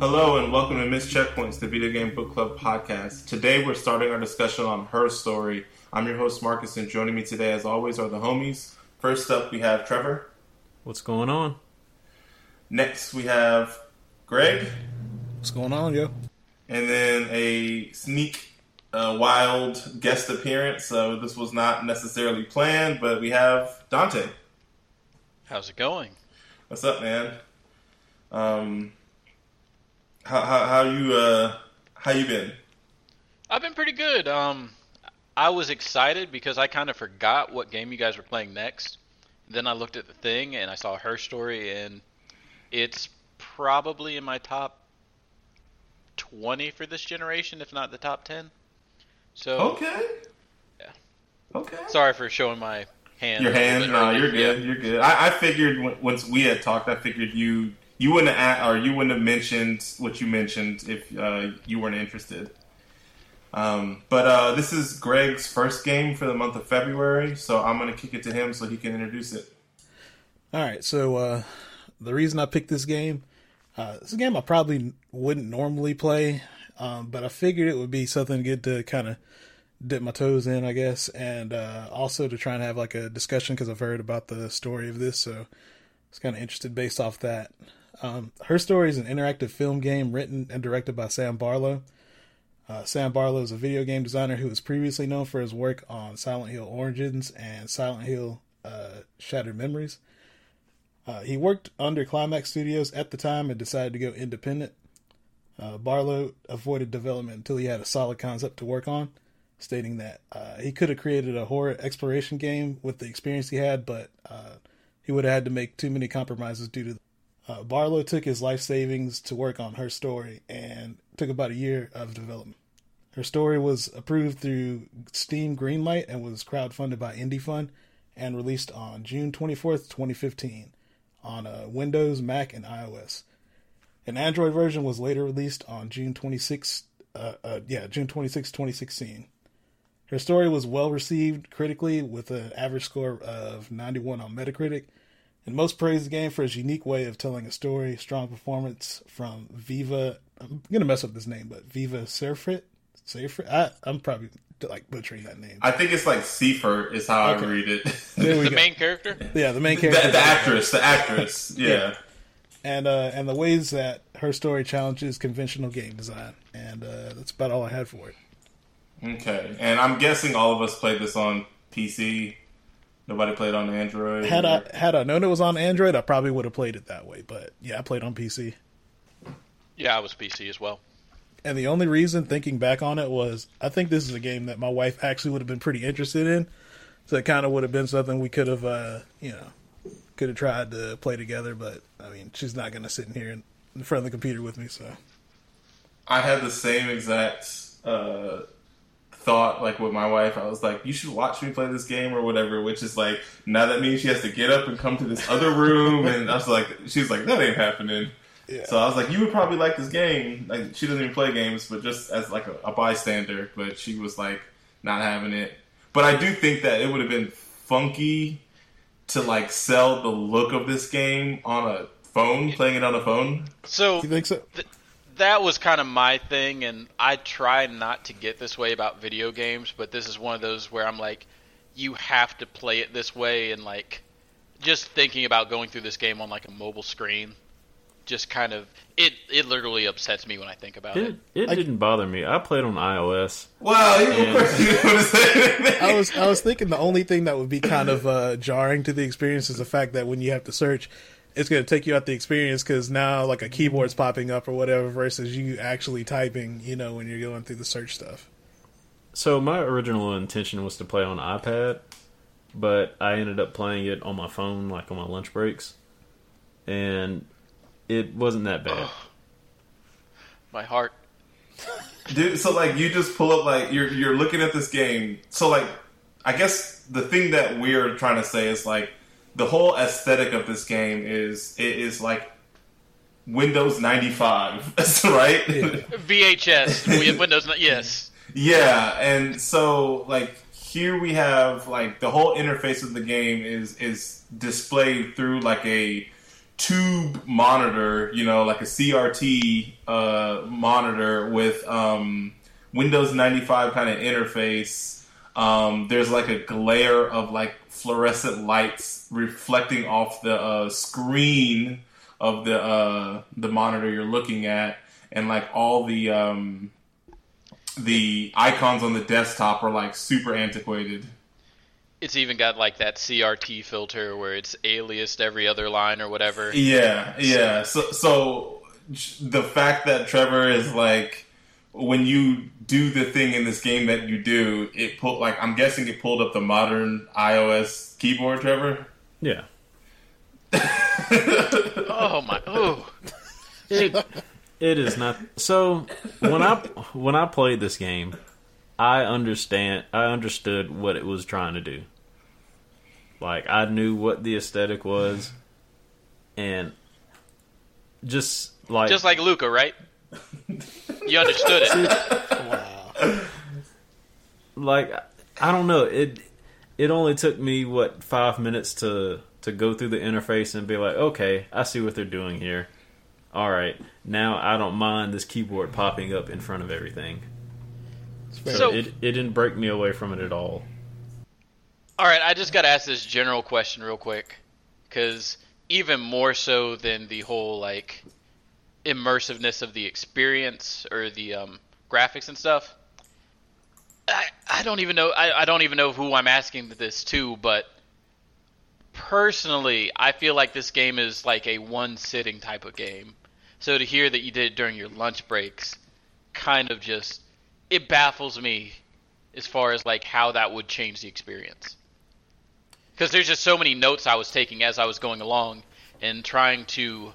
Hello and welcome to Miss Checkpoints, the Video Game Book Club podcast. Today we're starting our discussion on Her Story. I'm your host Marcus, and joining me today, as always, are the homies. First up, we have Trevor. What's going on? Next, we have Greg. What's going on, yo? And then a sneak, uh, wild guest appearance. So this was not necessarily planned, but we have Dante. How's it going? What's up, man? Um, how how, how you uh how you been? I've been pretty good. Um, I was excited because I kind of forgot what game you guys were playing next. Then I looked at the thing and I saw her story, and it's probably in my top twenty for this generation, if not the top ten. So Okay. Yeah. Okay. sorry for showing my hand. Your hand? No, you're good. You're good. I, I figured when, once we had talked, I figured you you wouldn't have or you wouldn't have mentioned what you mentioned if uh, you weren't interested. Um, but uh, this is Greg's first game for the month of February, so I'm going to kick it to him so he can introduce it. All right, so uh, the reason I picked this game, uh, this game I probably wouldn't normally play, um, but I figured it would be something good to kind of dip my toes in, I guess, and uh, also to try and have like a discussion because I've heard about the story of this, so I was kind of interested based off that. Um, Her Story is an interactive film game written and directed by Sam Barlow. Uh, Sam Barlow is a video game designer who was previously known for his work on Silent Hill Origins and Silent Hill uh, Shattered Memories. Uh, he worked under Climax Studios at the time and decided to go independent. Uh, Barlow avoided development until he had a solid concept to work on, stating that uh, he could have created a horror exploration game with the experience he had, but uh, he would have had to make too many compromises due to. Uh, Barlow took his life savings to work on her story and took about a year of development. Her story was approved through Steam Greenlight and was crowdfunded by Indie Fund and released on June 24th, 2015 on uh, Windows, Mac, and iOS. An Android version was later released on June 26, uh, uh, yeah, June 26, 2016. Her story was well received critically with an average score of 91 on Metacritic, and most praised the game for its unique way of telling a story, strong performance from Viva. I'm gonna mess up this name, but Viva Serfrit. Serfrit. I, I'm probably like butchering that name. I think it's like Seifert is how Okay. I read it. The go. main character. yeah, the main character. the actress, the actress, yeah. and uh, and the ways that her story challenges conventional game design, and uh, that's about all I had for it. Okay, and I'm guessing all of us played this on PC. Nobody played on Android. Had I had I known it was on Android, I probably would have played it that way. But yeah, I played on PC, Yeah, I was PC as well. and the only reason thinking back on it was I think this is a game that my wife actually would have been pretty interested in. So it kind of would have been something we could have, uh, you know, could have tried to play together. But I mean, she's not going to sit in here in, in front of the computer with me. So I had the same exact uh, thought, like with my wife. I was like, "You should watch me play this game or whatever." Which is like, now that means she has to get up and come to this other room, and I was like, "She's like, that ain't happening." Yeah. So I was like, "You would probably like this game." Like, she doesn't even play games, but just as like a, a bystander. But she was like, not having it. But I do think that it would have been funky to like sell the look of this game on a phone, playing it on a phone. So you think so? That was kind of my thing, and I try not to get this way about video games, but this is one of those where I'm like, you have to play it this way, and like, just thinking about going through this game on like a mobile screen, just kind of it it literally upsets me when I think about it. It it didn't bother me. I played on iOS. Wow, you, Yeah. of course you didn't want to say anything. I was I was thinking the only thing that would be kind of uh, jarring to the experience is the fact that when you have to search, it's going to take you out the experience because now like a keyboard's popping up or whatever versus you actually typing. You know when you're going through the search stuff. So my original intention was to play on iPad, but I ended up playing it on my phone, like on my lunch breaks, and it wasn't that bad. My heart. Dude, so like you just pull up like you're you're looking at this game. So like I guess the thing that we're trying to say is like the whole aesthetic of this game is it is like Windows 95, right? VHS, we have Windows. Yes, Yeah, and so like here we have like the whole interface of the game is is displayed through like a tube monitor, you know, like a CRT uh, monitor with um, Windows 95 kind of interface. Um, there's like a glare of like fluorescent lights reflecting off the uh, screen of the uh, the monitor you're looking at, and like all the um, the icons on the desktop are like super antiquated. it's even got like that CRT filter where it's aliased every other line or whatever. Yeah, yeah. So, so the fact that Trevor is like, when you do the thing in this game that you do, it pulled like I'm guessing it pulled up the modern iOS keyboard, Trevor. Yeah. Oh my! Oh, It, it is not. So when I when I played this game, I understand. I understood what it was trying to do. Like I knew what the aesthetic was, and just like just like Luca, right? You understood it. Wow. like I don't know it. It only took me what five minutes to to go through the interface and be like, okay, I see what they're doing here. All right, now I don't mind this keyboard popping up in front of everything. It's fair. So- it it didn't break me away from it at all. All right, I just got to ask this general question real quick, because even more so than the whole like immersiveness of the experience or the um, graphics and stuff. I, I don't even know I, I don't even know who I'm asking this to, but personally, I feel like this game is like a one sitting type of game. So to hear that you did it during your lunch breaks, kind of just it baffles me as far as like how that would change the experience. Because there's just so many notes I was taking as I was going along and trying to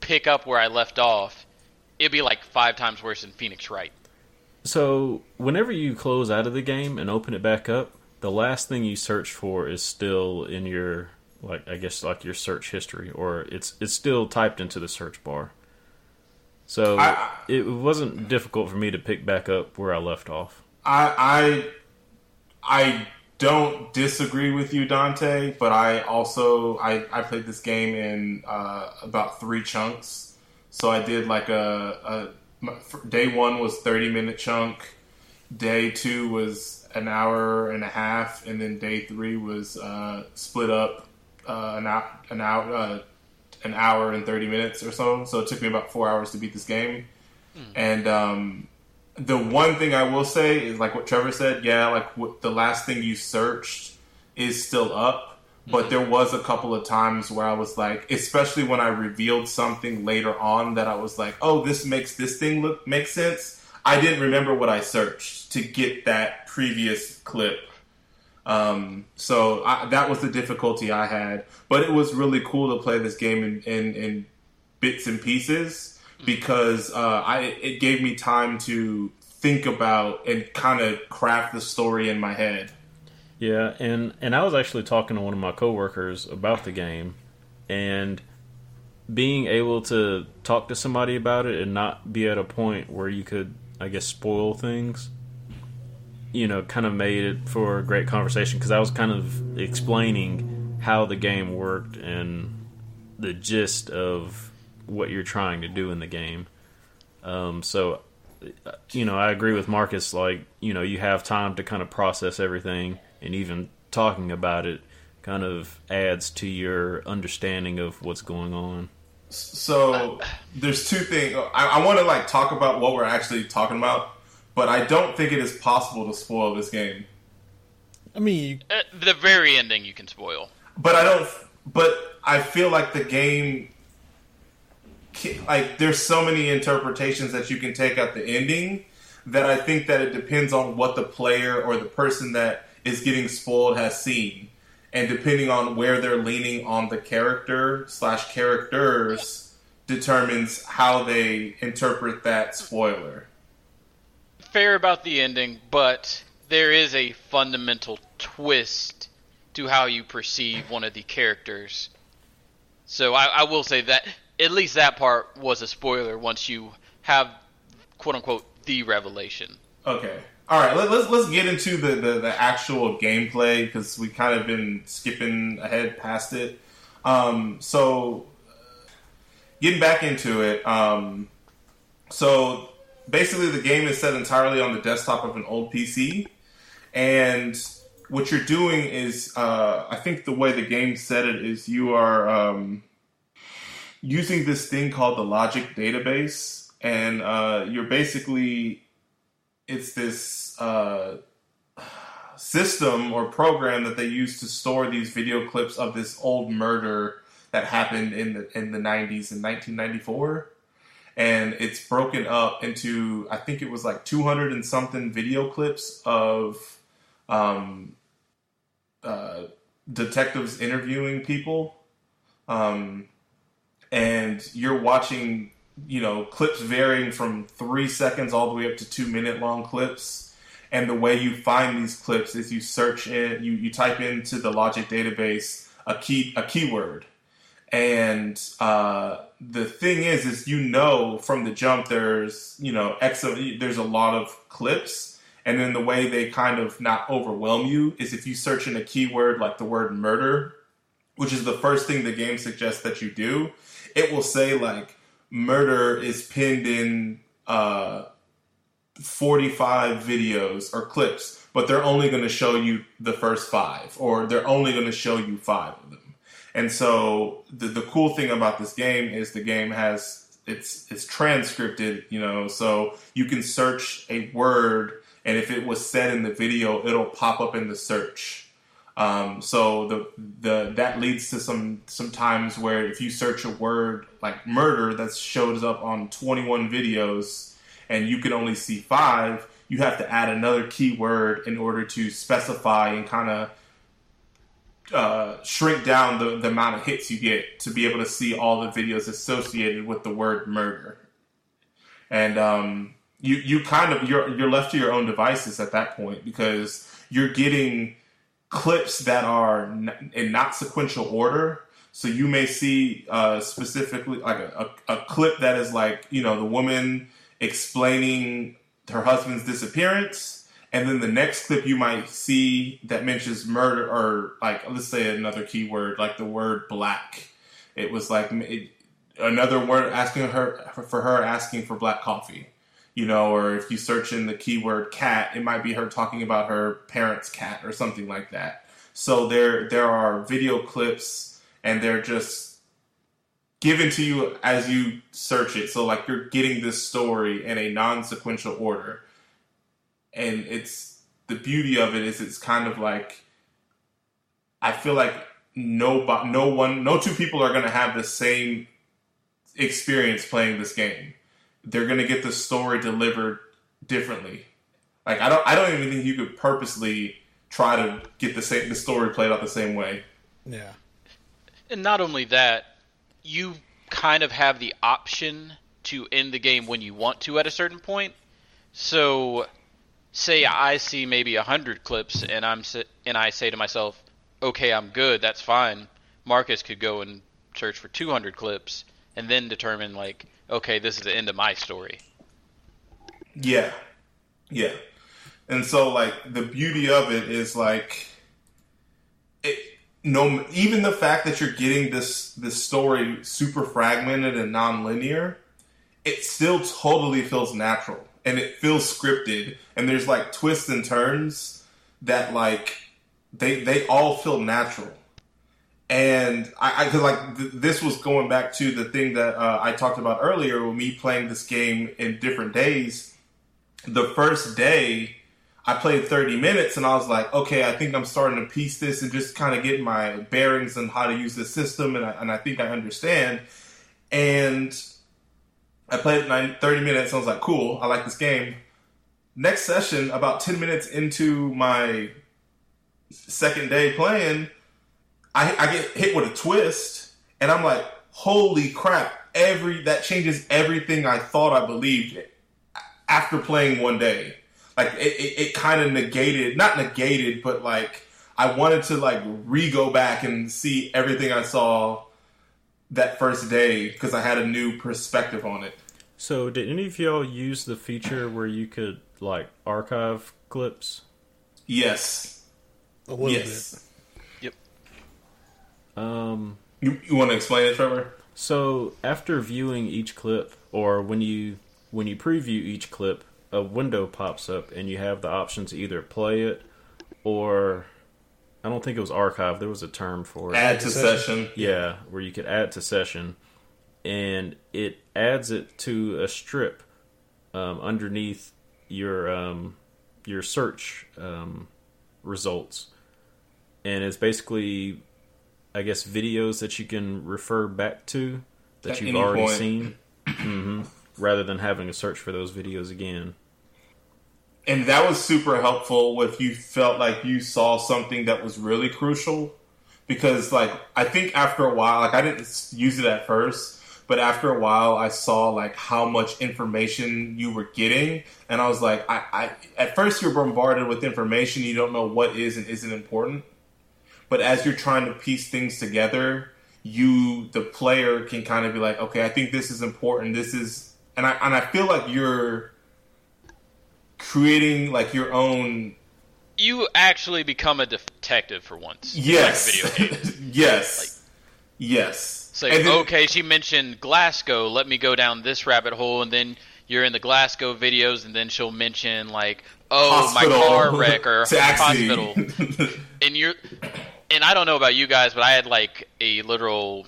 pick up where I left off. It'd be like five times worse than Phoenix Wright. So whenever you close out of the game and open it back up, the last thing you search for is still in your like I guess like your search history or it's it's still typed into the search bar. So I- it wasn't difficult for me to pick back up where I left off. I I I don't disagree with you, Dante, but I also I, I played this game in uh, about three chunks. So I did like a, a my- day one was thirty minute chunk, day two was an hour and a half, and then day three was uh, split up uh, an hour an hour uh, an hour and thirty minutes or so. So it took me about four hours to beat this game, and um, the one thing I will say is like what Trevor said. Yeah, like what, the last thing you searched is still up, but there was a couple of times where I was like, especially when I revealed something later on that I was like, oh, this makes this thing look make sense. I didn't remember what I searched to get that previous clip. Um, so I, that was the difficulty I had, but it was really cool to play this game in, in, in bits and pieces because uh, I it gave me time to think about and kind of craft the story in my head. Yeah, and and I was actually talking to one of my coworkers about the game, and being able to talk to somebody about it and not be at a point where you could, I guess, spoil things. You know, kind of made it for a great conversation because I was kind of explaining how the game worked and the gist of what you're trying to do in the game. Um, so, uh, you know, I agree with Marcus. Like, you know, you have time to kind of process everything, and even talking about it kind of adds to your understanding of what's going on. So there's two things I, I want to like talk about what we're actually talking about, but I don't think it is possible to spoil this game. I mean, you, Uh, the very ending you can spoil. But I don't. But I feel like the game, ca- like there's so many interpretations that you can take at the ending that I think that it depends on what the player or the person that is getting spoiled has seen, and depending on where they're leaning on the character slash characters determines how they interpret that spoiler. Fair about the ending, but there is a fundamental twist to how you perceive one of the characters. So I, I will say that at least that part was a spoiler once you have quote unquote the revelation. Okay. All right. Let, let's let's get into the the, the actual gameplay because we kind of been skipping ahead past it. Um, so getting back into it. Um, so basically, the game is set entirely on the desktop of an old PC, and what you're doing is, uh, I think the way the game said it is, you are um, using this thing called the Logic database, and uh, you're basically it's this uh, system or program that they use to store these video clips of this old murder that happened in the in the 90s in 1994 and it's broken up into I think it was like 200 and something video clips of um, uh, detectives interviewing people, um, and you're watching you know clips varying from three seconds all the way up to two minute long clips. And the way you find these clips is you search in, you, you type into the Logic database a key a keyword, and uh, the thing is, is you know from the jump there's you know X there's a lot of clips, and then the way they kind of not overwhelm you is if you search in a keyword like the word murder, which is the first thing the game suggests that you do, it will say like murder is pinned in uh, 45 videos or clips, but they're only going to show you the first five, or they're only going to show you five of them. And so the the cool thing about this game is the game has it's it's transcripted, you know, so you can search a word, and if it was said in the video, it'll pop up in the search. Um, so the the that leads to some some times where if you search a word like murder that shows up on 21 videos and you can only see five, you have to add another keyword in order to specify and kind of uh, shrink down the, the amount of hits you get to be able to see all the videos associated with the word murder. And um, you you kind of you're you're left to your own devices at that point because you're getting clips that are in not sequential order. So you may see uh, specifically like a, a, a clip that is like you know the woman explaining her husband's disappearance. And then the next clip you might see that mentions murder or like let's say another keyword like the word black. It was like it, another word asking her for her asking for black coffee you know or if you search in the keyword cat it might be her talking about her parents cat or something like that. So there there are video clips and they're just given to you as you search it. So like you're getting this story in a non-sequential order. And it's the beauty of it is it's kind of like I feel like no no one no two people are going to have the same experience playing this game. They're going to get the story delivered differently. Like I don't I don't even think you could purposely try to get the same the story played out the same way. Yeah. And not only that, you kind of have the option to end the game when you want to at a certain point. So say I see maybe a hundred clips and I'm and I say to myself, okay, I'm good, that's fine. Marcus could go and search for 200 clips and then determine like, okay, this is the end of my story. Yeah, yeah, and so like the beauty of it is like, it no even the fact that you're getting this this story super fragmented and non-linear, it still totally feels natural and it feels scripted and there's like twists and turns that like they they all feel natural and I, I like th- this was going back to the thing that uh, I talked about earlier with me playing this game in different days. The first day, I played 30 minutes and I was like, okay, I think I'm starting to piece this and just kind of get my bearings on how to use the system, and I, and I think I understand. And I played 90, 30 minutes. And I was like, cool. I like this game. Next session, about 10 minutes into my second day playing, I, I get hit with a twist, and I'm like, holy crap! Every that changes everything I thought I believed after playing one day. Like it, it, it kind of negated, not negated, but like I wanted to like re go back and see everything I saw that first day because I had a new perspective on it. So, did any of y'all use the feature where you could like archive clips? Yes. A little yes. Um, You, you want to explain it, Trevor? so after viewing each clip, or when you when you preview each clip, a window pops up and you have the option to either play it or I don't think it was archive. There was a term for it. Add to session. session. Yeah, where you could add to session, and it adds it to a strip um, underneath your um, your search um, results, and it's basically, I guess, videos that you can refer back to that At you've already point. seen, hmm rather than having to search for those videos again. And that was super helpful if you felt like you saw something that was really crucial. Because, like, I think after a while, like, I didn't use it at first, but after a while, I saw, like, how much information you were getting. And I was like, I, I at first, you're bombarded with information, you don't know what is and isn't important. But as you're trying to piece things together, you, the player, can kind of be like, okay, I think this is important. This is, and I, and I feel like you're creating like your own You actually become a detective for once. yes Like video game. yes yes It's like, then- okay, she mentioned Glasgow. Let me go down this rabbit hole, and then you're in the Glasgow videos, and then she'll mention like, oh, hospital, my car wreck or hospital, and you're, and I don't know about you guys, but I had like a literal.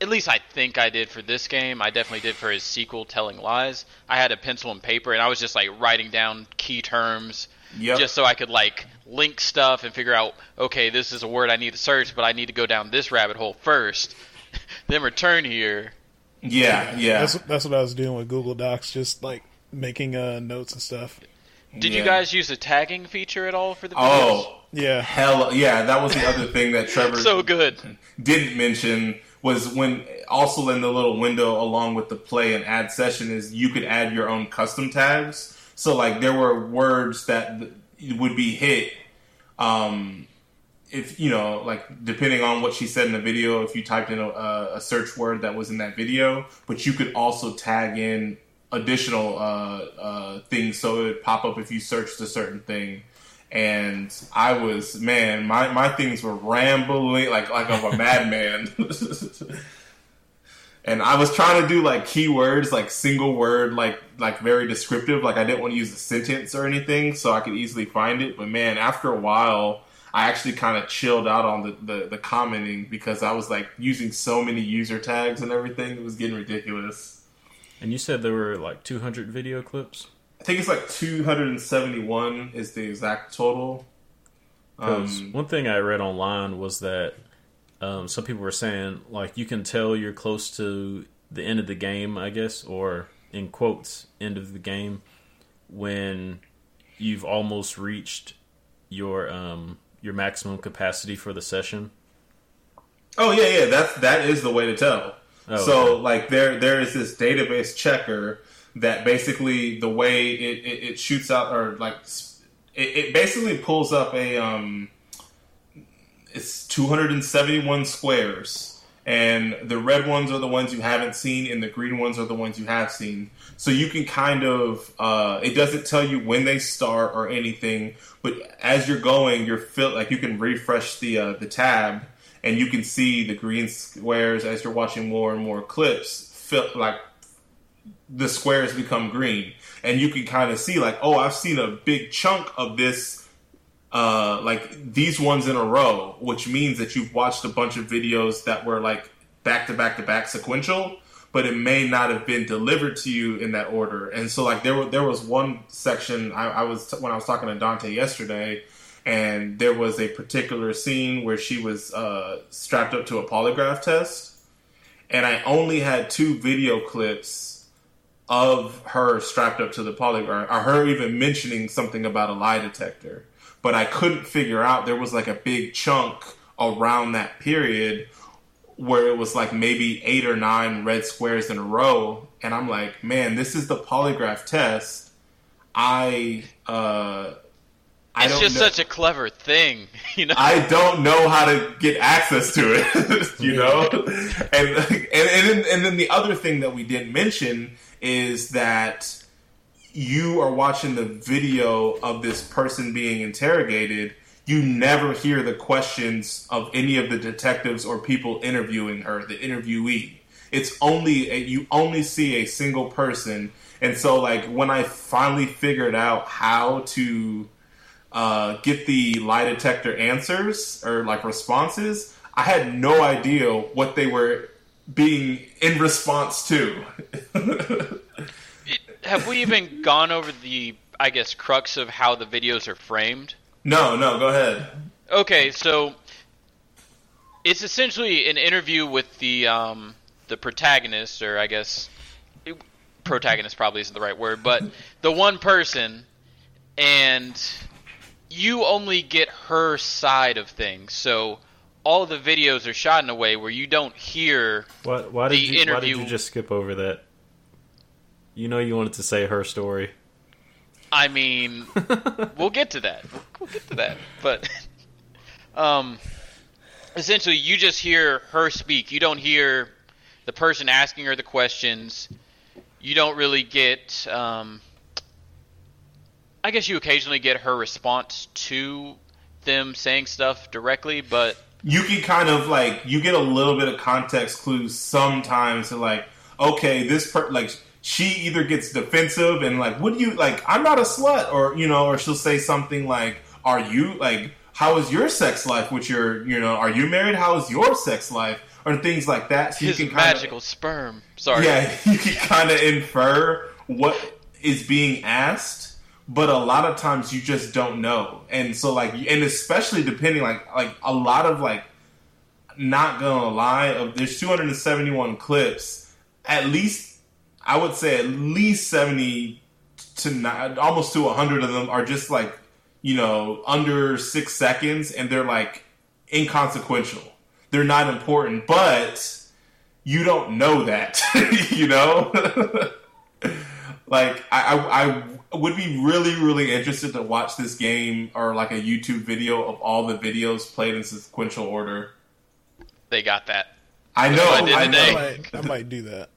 At least I think I did for this game. I definitely did for his sequel, Telling Lies. I had a pencil and paper, and I was just like writing down key terms, Yep. just so I could like link stuff and figure out, okay, this is a word I need to search, but I need to go down this rabbit hole first, then return here. yeah yeah That's that's what I was doing with Google Docs, just like making uh, notes and stuff. Did you guys use a tagging feature at all for the videos? oh Yeah, hell yeah that was the other thing that trevor so good. didn't mention was when also in the little window along with the play and add session is you could add your own custom tags. So like there were words that would be hit um if you know like depending on what she said in the video if you typed in a, a search word that was in that video but you could also tag in additional uh, uh, things. So it would pop up if you searched a certain thing and I was man, my, my things were rambling like like of a madman. and I was trying to do like keywords, like single word, like like very descriptive. Like I didn't want to use a sentence or anything, so I could easily find it. But man, after a while, I actually kind of chilled out on the, the the commenting because I was like using so many user tags and everything. It was getting ridiculous. And you said there were like 200 video clips. I think it's like 271 is the exact total. Um, one thing I read online was that um, some people were saying like you can tell you're close to the end of the game, I guess, or in quotes, end of the game when you've almost reached your um, your maximum capacity for the session. Oh yeah, yeah. That's that is the way to tell. Oh, so okay. like there there is this database checker that basically the way it, it, it shoots out or like it, it basically pulls up a um it's 271 squares. And the red ones are the ones you haven't seen and the green ones are the ones you have seen. So you can kind of uh, it doesn't tell you when they start or anything but as you're going you're feel like you can refresh the uh, the tab and you can see the green squares as you're watching more and more clips fill like the squares become green. And you can kind of see like oh i've seen a big chunk of this uh like these ones in a row which means that you've watched a bunch of videos that were like back to back to back sequential but it may not have been delivered to you in that order. And so like there there was one section i, I was when i was talking to dante yesterday and there was a particular scene where she was uh, strapped up to a polygraph test and i only had two video clips of her strapped up to the polygraph, or her even mentioning something about a lie detector. But I couldn't figure out there was like a big chunk around that period where it was like maybe eight or nine red squares in a row. And I'm like, man, this is the polygraph test. I uh, I I It's just know, such a clever thing, you know. I don't know how to get access to it, you know. And and and then, and then the other thing that we didn't mention is that you are watching the video of this person being interrogated. You never hear the questions of any of the detectives or people interviewing her, the interviewee. It's only you only see a single person, and so like when I finally figured out how to uh, get the lie detector answers or like responses, I had no idea what they were being in response to. Have we even gone over the, I guess, crux of how the videos are framed? no, no, go ahead. Okay, so it's essentially an interview with the um, the protagonist, or I guess protagonist probably isn't the right word, but the one person, and you only get her side of things. So all the videos are shot in a way where you don't hear. Why, why did The you Why did you just skip over that? You know you wanted to say her story. I mean, we'll get to that. We'll, we'll get to that. But um, essentially, you just hear her speak. You don't hear the person asking her the questions. You don't really get. Um, I guess you occasionally get her response to them saying stuff directly, but You can kind of like you get a little bit of context clues sometimes to like, okay, this per like she either gets defensive and like, what do you like? I'm not a slut, or you know, or she'll say something like, "Are you like?" How is your sex life with your, you know, are you married? How is your sex life? Or things like that. So his you can kinda, magical sperm. Sorry. Yeah, you can kind of infer what is being asked, but a lot of times you just don't know. And so, like, and especially depending, like, like a lot of like, not gonna lie, of there's 271 clips. At least, I would say, at least 70 to not, almost to 100 of them are just like, you know, under six seconds, and they're like inconsequential. They're not important, but you don't know that, you know. like I, I, I would be really, really interested to watch this game or like a YouTube video of all the videos played in sequential order. They got that. I know, what I did I I today. know. might, I might do that.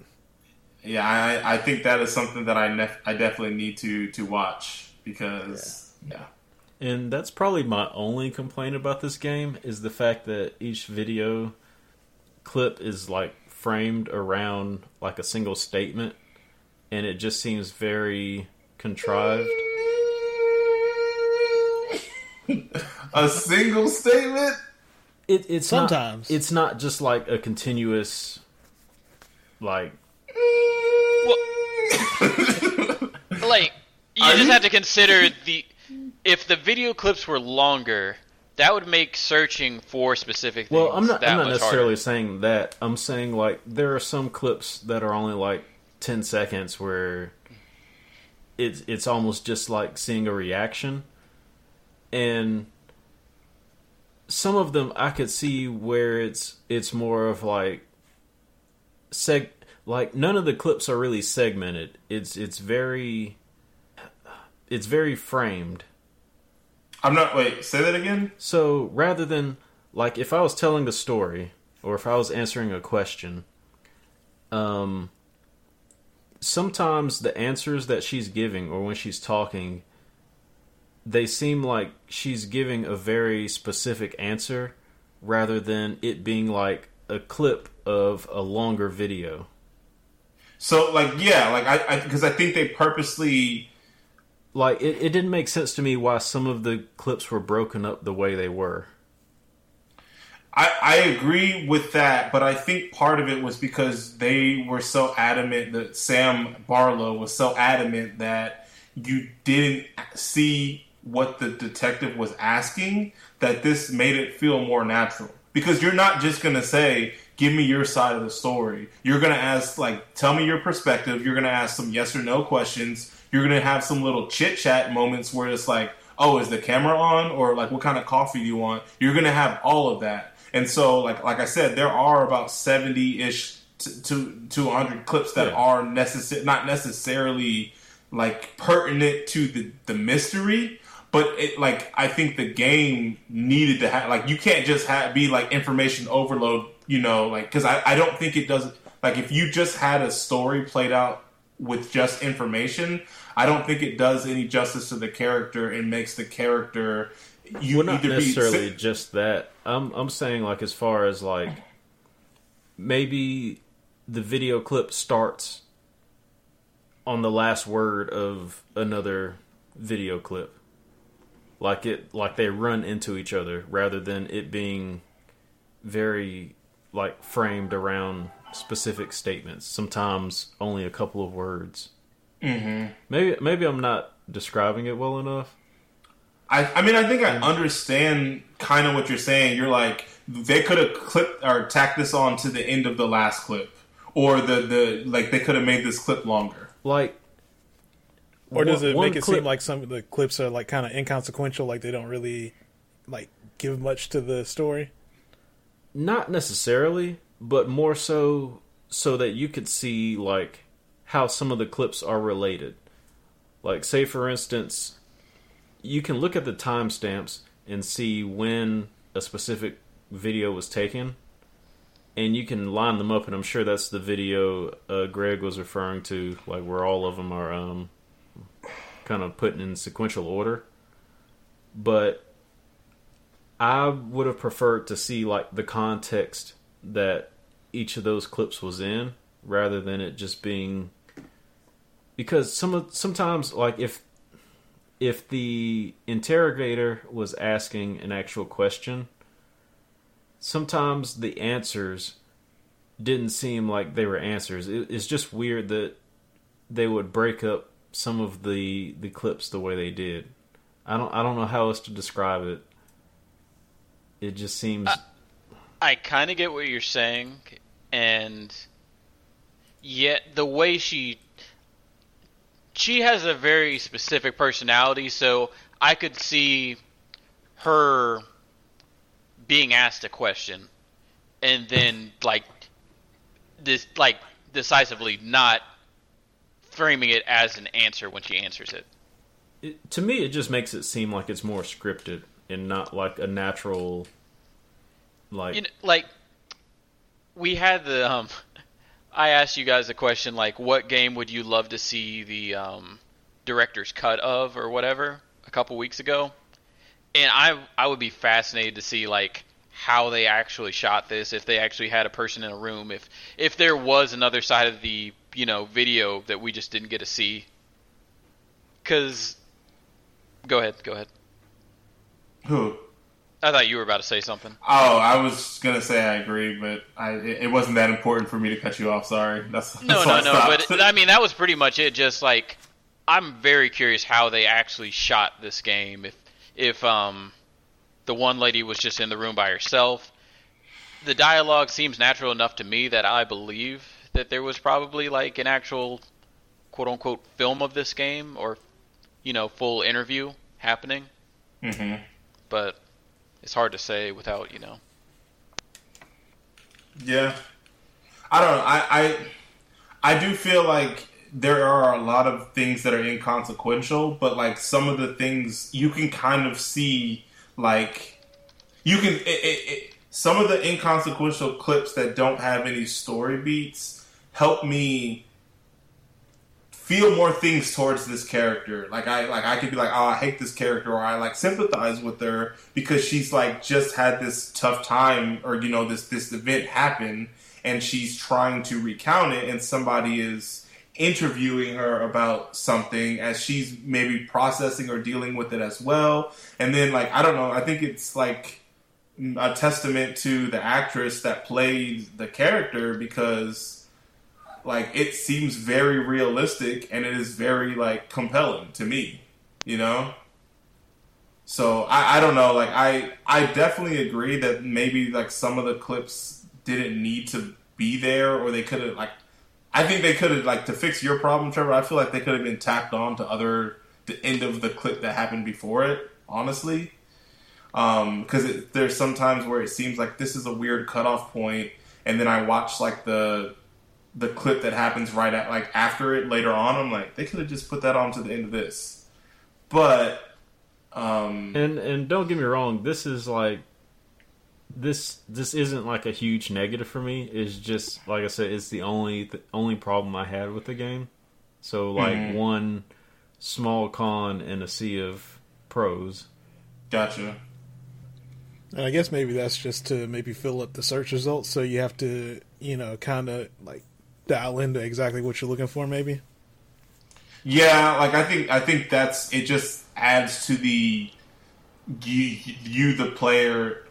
Yeah, I, I think that is something that I, nef- I definitely need to to watch because yeah. And that's probably my only complaint about this game is the fact that each video clip is like framed around like a single statement and it just seems very contrived. A single statement. It, it's Sometimes. not, it's not just like a continuous like Well, like you Are just you- have to consider the if the video clips were longer, that would make searching for specific things Well, I'm not. that I'm not necessarily harder. saying that. I'm saying like there are some clips that are only like ten seconds where it's it's almost just like seeing a reaction, and some of them I could see where it's it's more of like seg like none of the clips are really segmented. It's it's very it's very framed. I'm not. Wait, say that again. So rather than like if I was telling a story or if I was answering a question, um, sometimes the answers that she's giving or when she's talking, they seem like she's giving a very specific answer rather than it being like a clip of a longer video. So like yeah, like I because I, think they purposely Like it, it didn't make sense to me why some of the clips were broken up the way they were. I, I agree with that, but I think part of it was because they were so adamant that Sam Barlow was so adamant that you didn't see what the detective was asking that this made it feel more natural. Because you're not just going to say, give me your side of the story. You're going to ask, like, tell me your perspective. You're going to ask some yes or no questions. You're going to have some little chit chat moments where it's like, oh, is the camera on? Or like, what kind of coffee do you want? You're going to have all of that. And so, like like I said, there are about seventy ish to, to to hundred clips that Yeah. are necessary, not necessarily like pertinent to the the mystery, but it like I think the game needed to have like you can't just have be like information overload, you know, like because I I don't think it does like if you just had a story played out with just information, I don't think it does any justice to the character and makes the character you well, not either necessarily be just that. I'm I'm saying like as far as like maybe the video clip starts on the last word of another video clip. Like it like they run into each other rather than it being very like framed around specific statements. Sometimes only a couple of words. hmm Maybe maybe I'm not describing it well enough. I, I mean, I think I mm. understand kind of what you're saying. You're like they could have clipped or tacked this on to the end of the last clip, or the the like they could have made this clip longer. Like Or does one- it make it clip- seem like some of the clips are like kind of inconsequential, like they don't really like give much to the story? Not necessarily, but more so so that you could see like how some of the clips are related. Like say for instance, you can look at the timestamps and see when a specific video was taken and you can line them up and I'm sure that's the video uh, Greg was referring to like where all of them are um kind of put in sequential order. But I would have preferred to see like the context that each of those clips was in rather than it just being because some of sometimes like if if the interrogator was asking an actual question sometimes the answers didn't seem like they were answers. It, it's just weird that they would break up some of the the clips the way they did. I don't i don't know how else to describe it. It just seems I kind of get what you're saying, and yet the way she she has a very specific personality, so I could see her being asked a question and then like this like decisively not framing it as an answer when she answers it. it, to me it just makes it seem like it's more scripted and not like a natural like you know, like we had the um I asked you guys a question like what game would you love to see the um director's cut of or whatever a couple weeks ago? And I I would be fascinated to see like how they actually shot this if they actually had a person in a room if if there was another side of the you know video that we just didn't get to see. Cuz go ahead go ahead. Who? I thought you were about to say something Oh, I was gonna say I agree, but I it, it wasn't that important for me to cut you off. Sorry. That's, that's No, no, no. But I mean, that was pretty much it. Just like I'm very curious how they actually shot this game. If if um the one lady was just in the room by herself, the dialogue seems natural enough to me that I believe that there was probably like an actual quote unquote film of this game or you know full interview happening. Mm-hmm. But it's hard to say without you know. Yeah, I don't know. I, I I do feel like there are a lot of things that are inconsequential, but like some of the things you can kind of see, like you can. It, it, it, some of the inconsequential clips that don't have any story beats help me feel more things towards this character. Like I like I could be like, oh, I hate this character, or I like sympathize with her because she's like just had this tough time, or you know this this event happen, and she's trying to recount it, and somebody is interviewing her about something as she's maybe processing or dealing with it as well. And then like I don't know, I think it's like a testament to the actress that played the character because like it seems very realistic and it is very like compelling to me you know? So I, I don't know like i i definitely agree that maybe like some of the clips didn't need to be there or they could have like i think they could have like to fix your problem trevor i feel like they could have been tacked on to other the end of the clip that happened before it honestly. Um because there's sometimes where it seems like this is a weird cutoff point and then i watch like the the clip that happens right at like after it later on i'm like they could have just put that on to the end of this but Um, And and don't get me wrong, this is like this this isn't like a huge negative for me. It's just like I said, it's the only the only problem I had with the game. So like Mhm. one small con in a sea of pros. gotcha. And I guess maybe that's just to maybe fill up the search results, so you have to, you know, kind of like dial into exactly what you're looking for. Maybe. Yeah, like I think I think that's it. Just adds to the you, you the player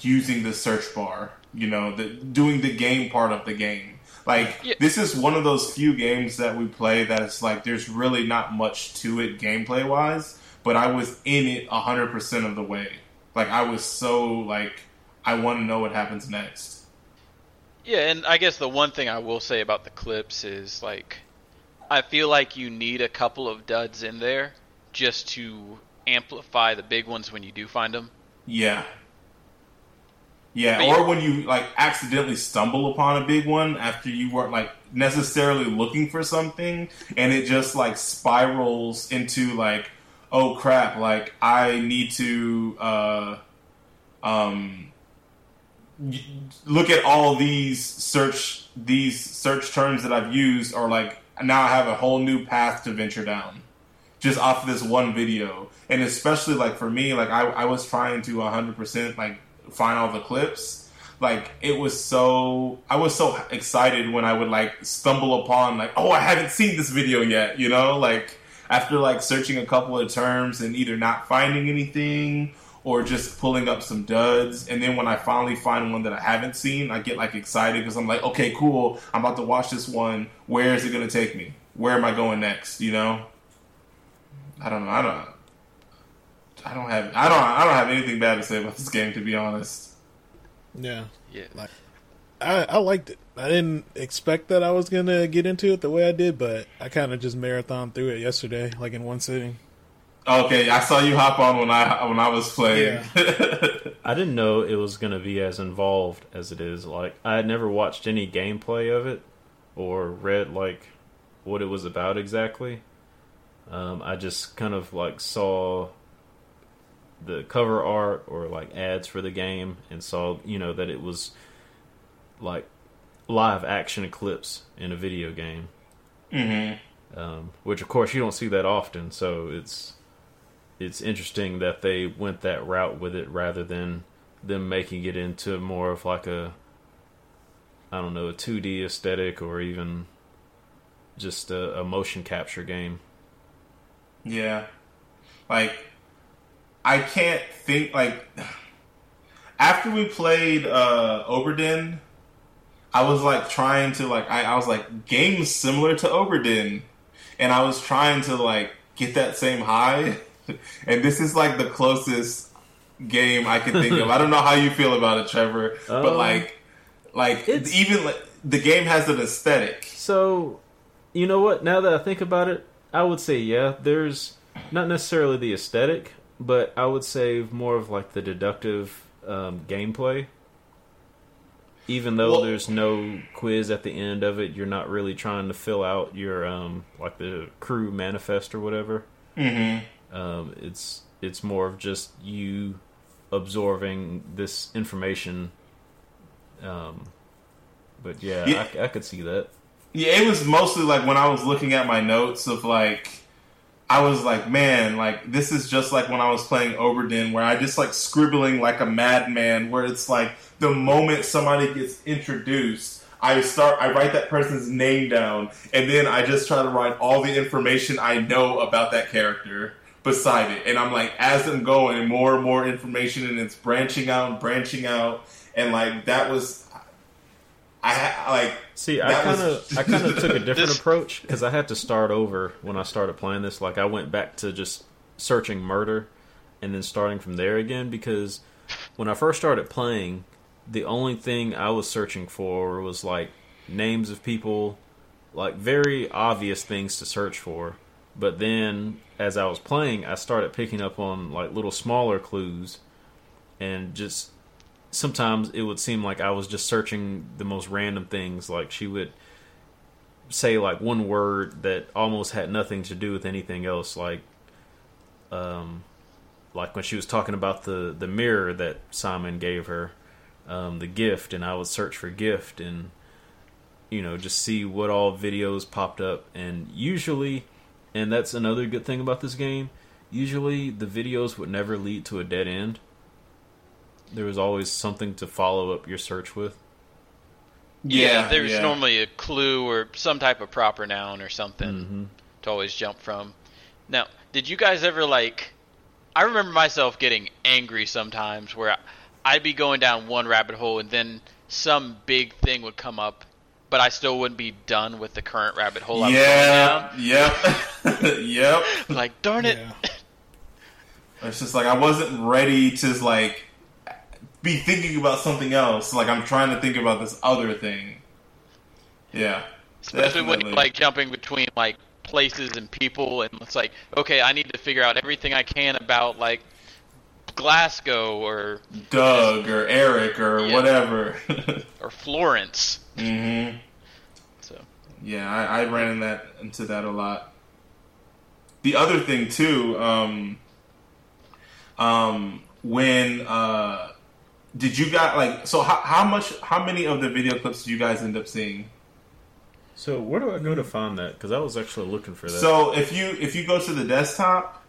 using the search bar. You know, the doing the game part of the game. Like Yeah. this is one of those few games that we play that it's like there's really not much to it gameplay wise, but I was in it hundred percent of the way. Like I was so like I want to know what happens next. Yeah, and I guess the one thing I will say about the clips is like I feel like you need a couple of duds in there just to amplify the big ones when you do find them. Yeah. Yeah, But or you- when you like accidentally stumble upon a big one after you weren't like necessarily looking for something and it just like spirals into like oh crap, like I need to uh um look at all these search these search terms that I've used or like now I have a whole new path to venture down just off of this one video. And especially like for me, like I, I was trying to 100% like find all the clips. Like it was so, I was so excited when I would like stumble upon like, oh, I haven't seen this video yet, you know, like after like searching a couple of terms and either not finding anything or just pulling up some duds. And then when I finally find one that I haven't seen, I get like excited because I'm like, okay, cool. I'm about to watch this one. Where is it going to take me? Where am I going next? You know? I don't know. I don't. I don't have. I don't. I don't have anything bad to say about this game, to be honest. Yeah. Yeah. I, I liked it. I didn't expect that I was gonna get into it the way I did, but I kind of just marathon through it yesterday, like in one sitting. Okay, I saw you hop on when I when I was playing. I didn't know it was going to be as involved as it is. Like I had never watched any gameplay of it or read like what it was about exactly. Um, I just kind of like saw the cover art or like ads for the game and saw you know that it was like live action clips in a video game. hmm um, which of course you don't see that often. So it's it's interesting that they went that route with it rather than them making it into more of like a I don't know a 2D aesthetic or even just a, a motion capture game. Yeah, like I can't think like after we played uh Obra Dinn, I was like trying to like I, I was like games similar to Obra Dinn, and I was trying to like get that same high, and this is like the closest game I can think of. I don't know how you feel about it, Trevor, but Um, like like it's- even like, the game has an aesthetic. So, you know what? Now that I think about it, I would say yeah. There's not necessarily the aesthetic, but I would say more of like the deductive um, gameplay. Even though Well- there's no quiz at the end of it, you're not really trying to fill out your um, like the crew manifest or whatever. Mm-hmm. Um, it's it's more of just you absorbing this information. Um, but yeah, Yeah. I, I could see that. Yeah, it was mostly like when I was looking at my notes of like, I was like, man, like this is just like when I was playing Obra Dinn, where I just like scribbling like a madman, where it's like the moment somebody gets introduced, I start, I write that person's name down, and then I just try to write all the information I know about that character beside it, and I'm like, as I'm going, more and more information, and it's branching out, and branching out, and like that was, I ha- like. See, I kind of I kind of took a different This- approach because I had to start over when I started playing this. Like I went back to just searching murder and then starting from there again because when I first started playing, the only thing I was searching for was like names of people, like very obvious things to search for. But then as I was playing, I started picking up on like little smaller clues and just sometimes it would seem like I was just searching the most random things. Like she would say like one word that almost had nothing to do with anything else. Like, um, like when she was talking about the the mirror that Simon gave her, um, the gift, and I would search for gift and you know just see what all videos popped up, and usually, and that's another good thing about this game. Usually, the videos would never lead to a dead end. There was always something to follow up your search with. Yeah, there's yeah. normally a clue or some type of proper noun or something Mm-hmm. to always jump from. Now, did you guys ever like? I remember myself getting angry sometimes where I'd be going down one rabbit hole and then some big thing would come up, but I still wouldn't be done with the current rabbit hole I'm Yeah, yep, yep. Like, darn it! Yeah. It's just like I wasn't ready to like be thinking about something else. Like I'm trying to think about this other thing. Yeah, Especially when you're like jumping between like places and people, and it's like, okay, I need to figure out everything I can about like Glasgow or Doug or Eric or Yeah. whatever. or Florence. Hmm So Yeah, I, I ran in that into that a lot. The other thing too, um, um, when uh, did you got like so how, how much how many of the video clips did you guys end up seeing? So where do I go to find that? Because I was actually looking for that. So if you if you go to the desktop,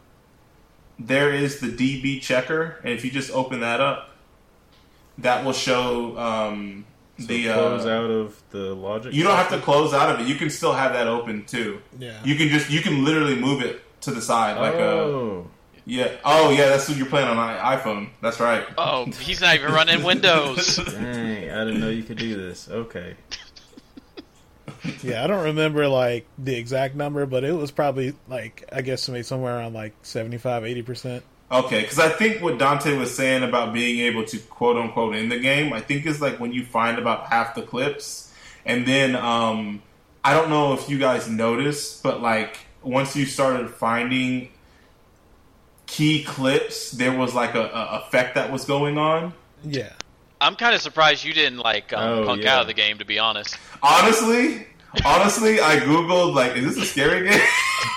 there is the DB checker, and if you just open that up, that will show um, So the close uh, out of the logic. You don't have to close out of it. You can still have that open too. Yeah. You can just you can literally move it to the side like a oh, yeah. Oh yeah, that's what you're playing on i- iPhone. That's right. Oh, he's not even running Windows. dang! I didn't know you could do this. Okay. Yeah, I don't remember like the exact number, but it was probably like I guess maybe somewhere around like 75 80 percent. Okay, because I think what Dante was saying about being able to quote unquote in the game, I think is like when you find about half the clips, and then um, I don't know if you guys noticed, but like once you started finding key clips, there was like a, a effect that was going on. Yeah, I'm kind of surprised you didn't like um, Oh, punk yeah. out of the game, to be honest. Honestly, honestly, I googled like, is this a scary game?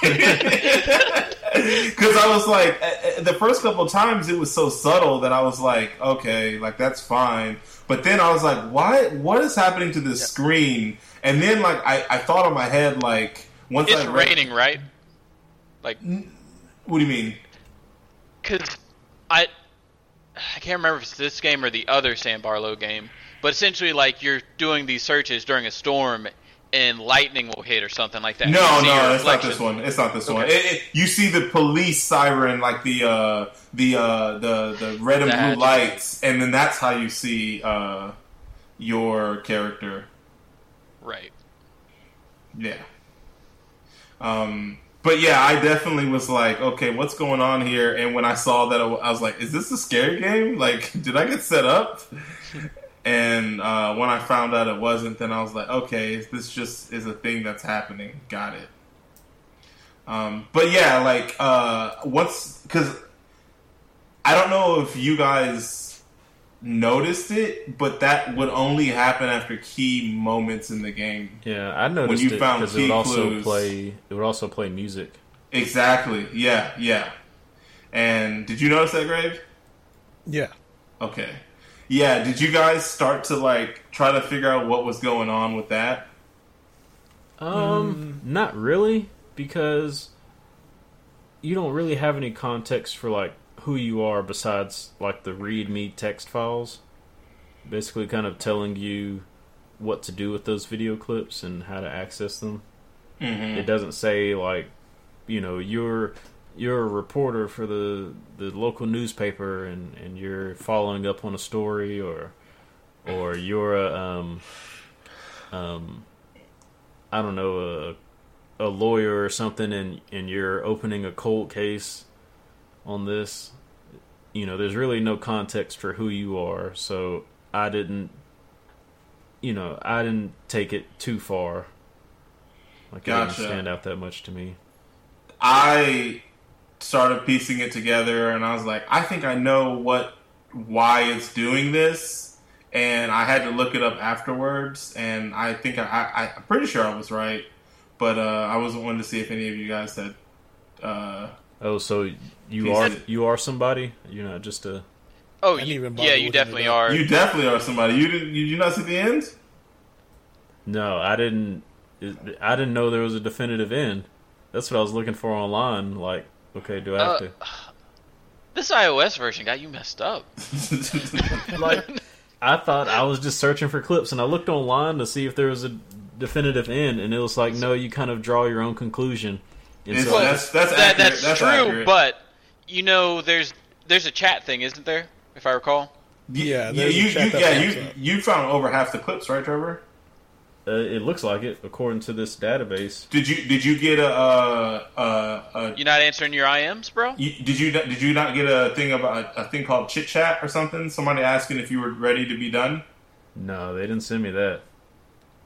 Because I was like, eh, eh, the first couple times it was so subtle that I was like, okay, like that's fine. But then I was like, why? What is happening to this screen? And then like I, I thought in my head like, once It's I read- raining, right? Like, What do you mean? cause I, I can't remember if it's this game or the other Sam Barlow game, but essentially, like you're doing these searches during a storm, and lightning will hit or something like that. No, You see your no, it's not this one. It's not this one. It, it, you see the police siren, like the uh, the uh, the the red and That. blue lights, and then that's how you see uh, your character. Right. Yeah. Um, but yeah, I definitely was like, okay, what's going on here? And when I saw that, I was like, is this a scary game? Like, did I get set up? And uh, when I found out it wasn't, then I was like, okay, this just is a thing that's happening. Got it. Um, but yeah, like uh, once because I don't know if you guys noticed it, but that would only happen after key moments in the game. Yeah, I noticed you it found because it key would also clues. play. It would also play music. Exactly. Yeah, yeah. And did you notice that, Grave? yeah. Okay. Yeah, did you guys start to like try to figure out what was going on with that? Um, not really, because you don't really have any context for like who you are besides like the README text files. Basically, kind of telling you what to do with those video clips and how to access them. Mm-hmm. It doesn't say like, you know, you're you're a reporter for the the local newspaper and and you're following up on a story or or you're a um um I don't know a a lawyer or something and and you're opening a cold case on this. You know, there's really no context for who you are, so I didn't you know, I didn't take it too far. Like it didn't stand out that much to me. I started piecing it together and I was like, I think I know what why it's doing this. And I had to look it up afterwards, and I think I, I, I'm pretty sure I was right, but uh, I wasn't wanting to see if any of you guys had uh, Oh, so you are said- you are somebody? You're not just a. Oh, you, even yeah, you definitely are. You definitely are somebody. You didn't? Did you not see the end? No, I didn't. I didn't know there was a definitive end. That's what I was looking for online. Like, okay, do I have Uh, to? This iOS version got you messed up. Like, I thought I was just searching for clips, and I looked online to see if there was a definitive end, and it was like, no, you kind of draw your own conclusion. And It's- so, that's that's that, accurate. that's, That's true, accurate. but you know, there's there's a chat thing, isn't there? If I recall. Yeah, yeah, you, you, yeah, you, you found over half the clips, right, Trevor? Uh, it looks like it according to this database. Did you did you get a uh, uh, a You're not answering your IMs, bro. You, did you did you not get a thing about a thing called chit chat or something? Somebody asking if you were ready to be done. No, they didn't send me that.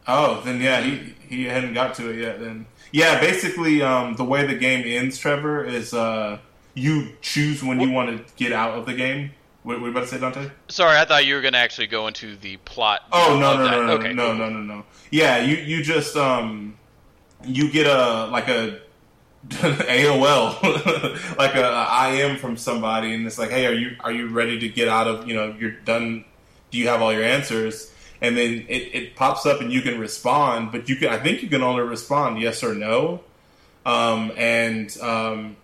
Oh, then yeah, he he hadn't got to it yet. Then yeah, basically, um, the way the game ends, Trevor, is uh, you choose when you want to get out of the game. What, about to say, Dante? Sorry, I thought you were gonna actually go into the plot. Oh no no that. no no okay, no no no no. Yeah, you you just um you get a like a AOL like a, a IM from somebody and it's like, hey, are you are you ready to get out of you know you're done? Do you have all your answers? And then it, it pops up and you can respond, but you can I think you can only respond yes or no. Um, and um,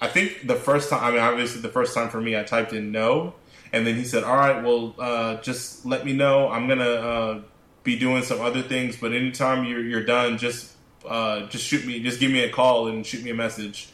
I think the first time, I mean, obviously the first time for me, I typed in no, and then he said, "All right, well, uh, just let me know. I'm gonna uh, be doing some other things, but anytime you're you're done, just uh, just shoot me, just give me a call and shoot me a message."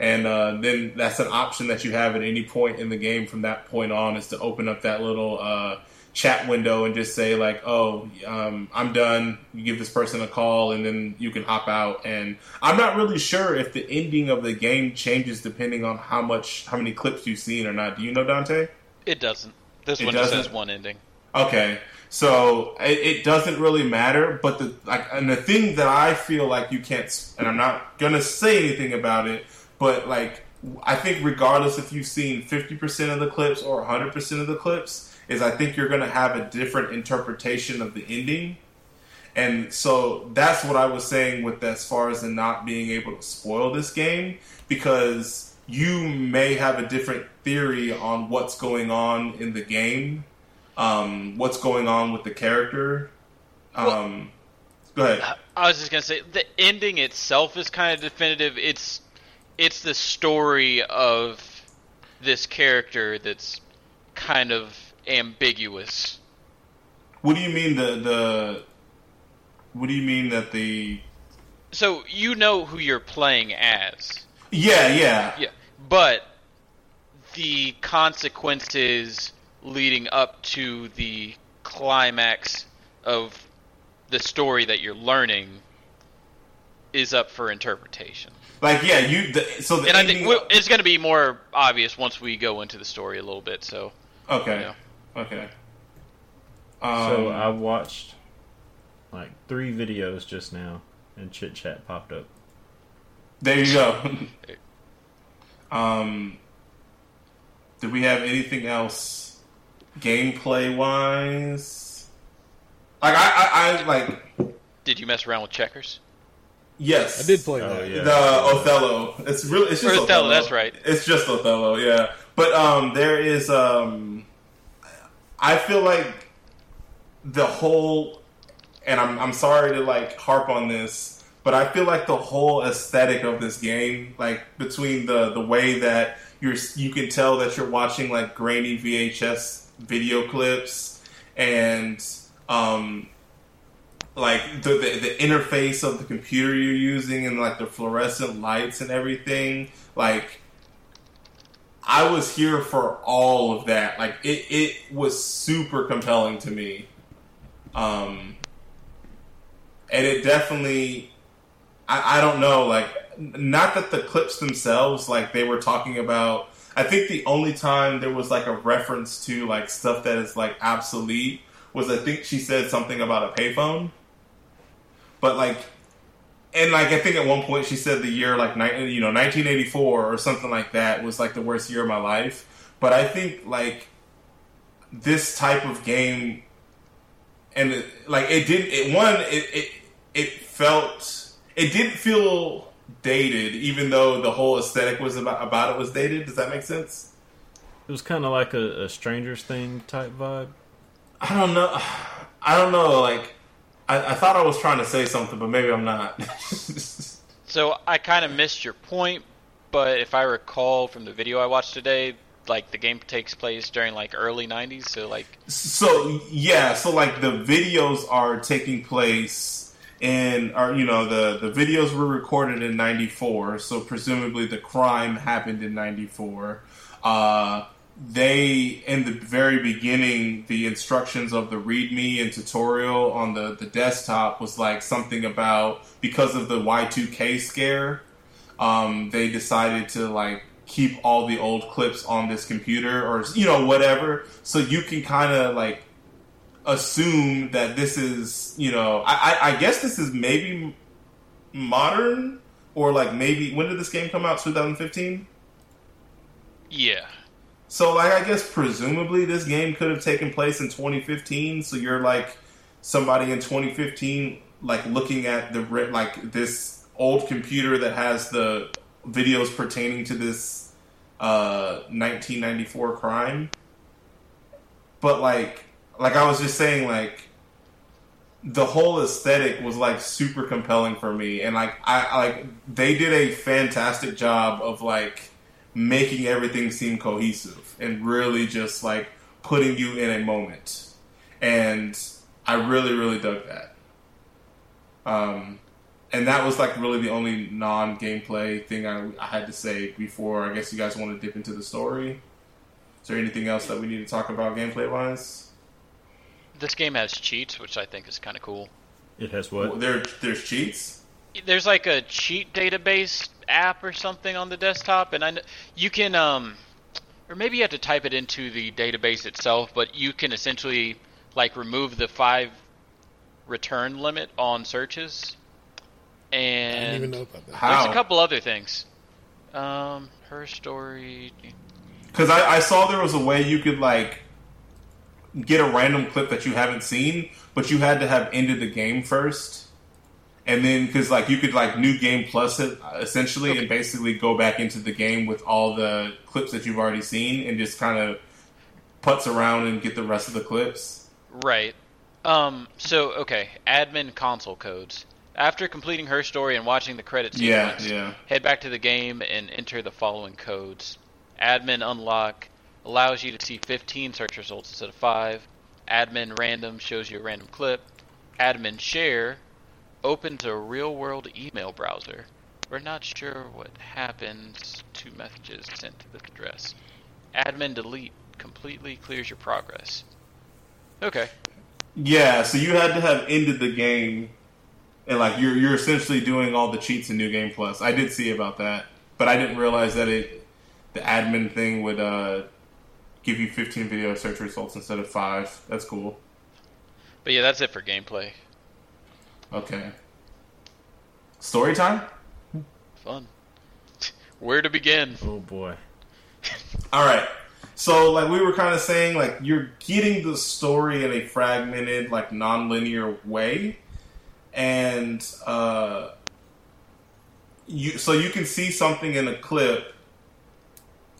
And uh, then that's an option that you have at any point in the game from that point on is to open up that little uh, chat window and just say like, "Oh, um, I'm done." You give this person a call, and then you can hop out. And I'm not really sure if the ending of the game changes depending on how much, how many clips you've seen or not. Do you know, Dante? It doesn't. This It one just says doesn't? one ending. Okay, so it, it doesn't really matter. But the like, and the thing that I feel like you can't, and I'm not gonna say anything about it, but like, I think regardless if you've seen 50% of the clips or 100% of the clips, is I think you're gonna have a different interpretation of the ending. And so that's what I was saying with as far as the not being able to spoil this game because you may have a different theory on what's going on in the game, um, what's going on with the character. Um, go ahead. I was just gonna say the ending itself is kind of definitive. It's it's the story of this character that's kind of ambiguous. What do you mean the the? What do you mean that the? So you know who you're playing as. Yeah, yeah, Yeah, but the consequences leading up to the climax of the story that you're learning is up for interpretation. like yeah. You the, so the And I ending, think we- it's going to be more obvious once we go into the story a little bit. So okay, Yeah. okay. Um, So I watched like three videos just now, and chit chat popped up. There you go. um, did we have anything else gameplay wise? Like I, I, I like did you mess around with checkers? yes, I did play Oh, that. yeah. the Othello. It's really it's just Or Othello, that's right. It's just Othello, yeah. But um, there is um, I feel like the whole, and I'm I'm sorry to like harp on this, but I feel like the whole aesthetic of this game, like between the the way that you're you can tell that you're watching like grainy VHS video clips and um like the, the the interface of the computer you're using and like the fluorescent lights and everything like I was here for all of that. Like it it was super compelling to me. Um and it definitely I, I don't know like not that the clips themselves like they were talking about I think the only time there was like a reference to like stuff that is like obsolete was I think she said something about a payphone but like and like I think at one point she said the year like you know 1984 or something like that was like the worst year of my life. But I think like this type of game, and it, like it did it one it it it felt it didn't feel dated, even though the whole aesthetic was about about it was dated. Does that make sense? It was kind of like a, a Stranger's Thing type vibe. I don't know. I don't know. Like, I, I thought I was trying to say something, but maybe I'm not. So I kind of missed your point, but if I recall from the video I watched today, like the game takes place during like early '90s. So like, so yeah, so like the videos are taking place in, are you know the the videos were recorded in '94, so presumably the crime happened in '94. Uh, they in the very beginning the instructions of the readme and tutorial on the the desktop was like something about because of the y2k scare um, they decided to like keep all the old clips on this computer or you know whatever so you can kind of like assume that this is you know I, I, I guess this is maybe modern or like maybe when did this game come out 2015 yeah, so, like, I guess presumably this game could have taken place in 2015. So you're like somebody in 2015, like looking at the like this old computer that has the videos pertaining to this uh, 1994 crime. But like, like I was just saying, like the whole aesthetic was like super compelling for me, and like I like they did a fantastic job of like making everything seem cohesive and really just like putting you in a moment. And I really, really dug that. Um, and that was like really the only non gameplay thing I, I had to say before. I guess you guys want to dip into the story. Is there anything else that we need to talk about gameplay wise? This game has cheats, which I think is kind of cool. It has what? There, there's cheats. There's like a cheat database app or something on the desktop, and I kn- you can um, or maybe you have to type it into the database itself, but you can essentially like remove the five return limit on searches. I And didn't even know about that. How? There's a couple other things. Um, her story. Because I, I saw there was a way you could like get a random clip that you haven't seen, but you had to have ended the game first, and then because like you could like new game plus it essentially, Okay. and basically go back into the game with all the clips that you've already seen, and just kind of putz around and get the rest of the clips. Right. Um. So okay, admin console codes. After completing her story and watching the credits, Yeah, sequence, yeah. head back to the game and enter the following codes. Admin unlock allows you to see 15 search results instead of 5. Admin random shows you a random clip. Admin share opens a real world email browser. We're not sure what happens to messages sent to this address. Admin delete completely clears your progress. Okay. Yeah, so you had to have ended the game, and like you're you're essentially doing all the cheats in New Game Plus. I did see about that, but I didn't realize that it the admin thing would uh, give you 15 video search results instead of five. That's cool. But yeah, that's it for gameplay. Okay. Story time. Fun. Where to begin? Oh boy. All right. So, like we were kind of saying, like you're getting the story in a fragmented, like non-linear way, and uh, you so you can see something in a clip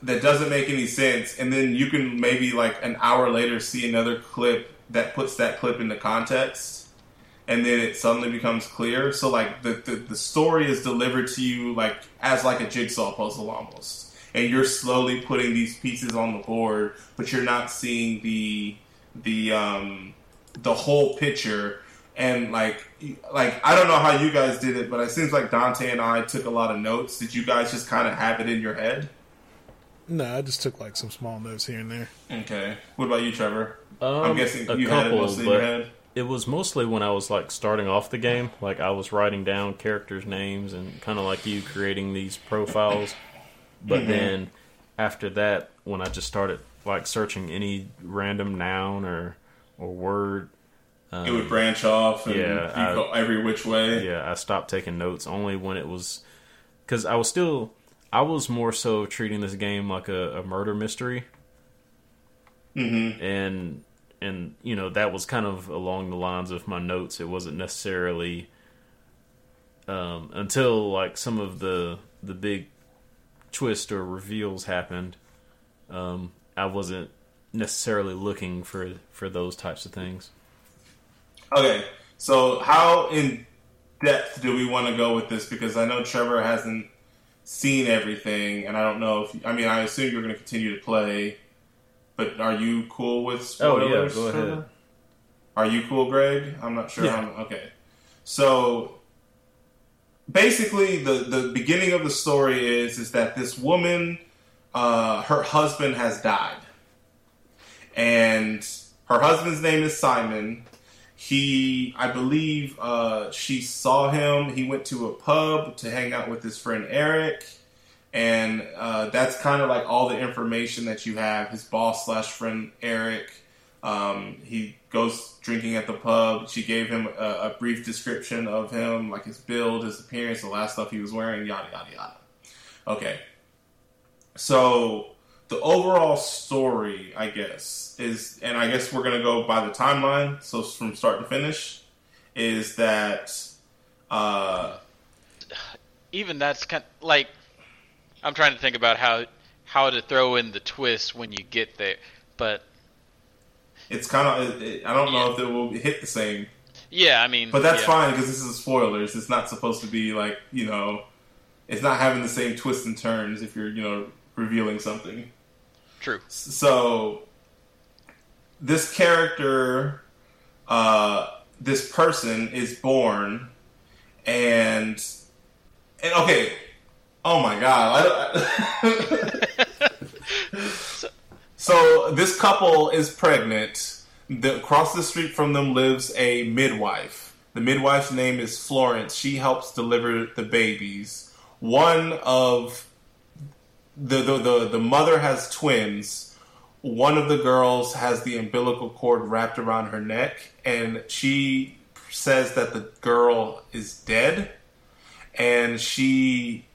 that doesn't make any sense, and then you can maybe like an hour later see another clip that puts that clip into context, and then it suddenly becomes clear. So, like the the, the story is delivered to you like as like a jigsaw puzzle almost and you're slowly putting these pieces on the board, but you're not seeing the the um, the whole picture. And like like I don't know how you guys did it, but it seems like Dante and I took a lot of notes. Did you guys just kind of have it in your head? No, I just took like some small notes here and there. Okay. What about you, Trevor? Um, I'm guessing a you had it couple, mostly in your but head. It was mostly when I was like starting off the game. Like I was writing down characters' names and kind of like you creating these profiles. But Mm-hmm. then after that, when I just started like searching any random noun or or word, it would branch off and yeah, you I- go every which way. yeah, I stopped taking notes only when it was because I was still I was more so treating this game like a, a murder mystery, mm-hmm. and and you know that was kind of along the lines of my notes. It wasn't necessarily. um, until like some of the the big twist or reveals happened. Um, I wasn't necessarily looking for for those types of things. Okay, so how in depth do we want to go with this? Because I know Trevor hasn't seen everything, and I don't know if I mean I assume you're going to continue to play, but are you cool with spoilers? Oh yeah, go ahead. Are you cool, Greg? I'm not sure. Yeah. how okay, so basically, the the beginning of the story is is that this woman, uh, her husband has died, and her husband's name is Simon. He, I believe, uh, she saw him. He went to a pub to hang out with his friend Eric, and uh, that's kind of like all the information that you have. His boss slash friend Eric. Um, he goes drinking at the pub. She gave him a, a brief description of him, like his build, his appearance, the last stuff he was wearing, yada yada yada. Okay, so the overall story, I guess, is, and I guess we're gonna go by the timeline. So from start to finish, is that uh, Even that's kind of, like I'm trying to think about how how to throw in the twist when you get there, but it's kind of I don't know if it will hit the same, yeah, I mean, but that's yeah. fine because this is spoilers. It's not supposed to be like you know, it's not having the same twists and turns if you're you know revealing something. True. So this character, uh, this person is born, and and okay, oh my god, I, so this couple is pregnant. The, across the street from them lives a midwife. The midwife's name is Florence. She helps deliver the babies. One of the, the, the, the mother has twins. One of the girls has the umbilical cord wrapped around her neck, and she says that the girl is dead, and she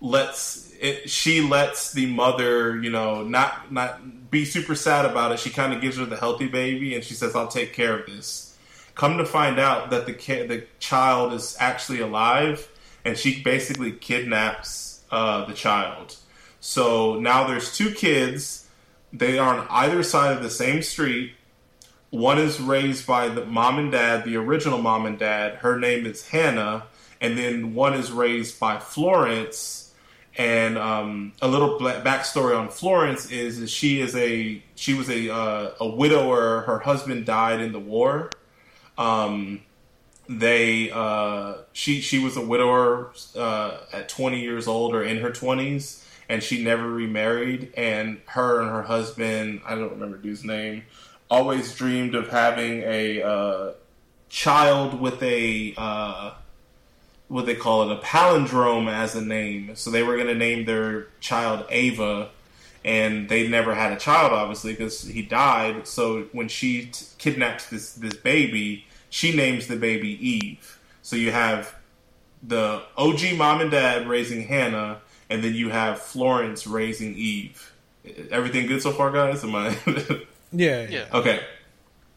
lets it, she lets the mother, you know, not not be super sad about it. She kind of gives her the healthy baby, and she says, "I'll take care of this." Come to find out that the ki- the child is actually alive, and she basically kidnaps uh, the child. So now there's two kids. They are on either side of the same street. One is raised by the mom and dad, the original mom and dad. Her name is Hannah, and then one is raised by Florence. And um, a little backstory on Florence is, is she is a she was a uh, a widower. Her husband died in the war. Um, they uh, she she was a widower uh, at 20 years old or in her 20s, and she never remarried. And her and her husband, I don't remember dude's name, always dreamed of having a uh, child with a uh, what they call it a palindrome as a name. So they were going to name their child Ava, and they never had a child, obviously, because he died. So when she t- this this baby, she names the baby Eve. So you have the OG mom and dad raising Hannah, and then you have Florence raising Eve. Everything good so far, guys? Am I? Yeah, Yeah. Okay.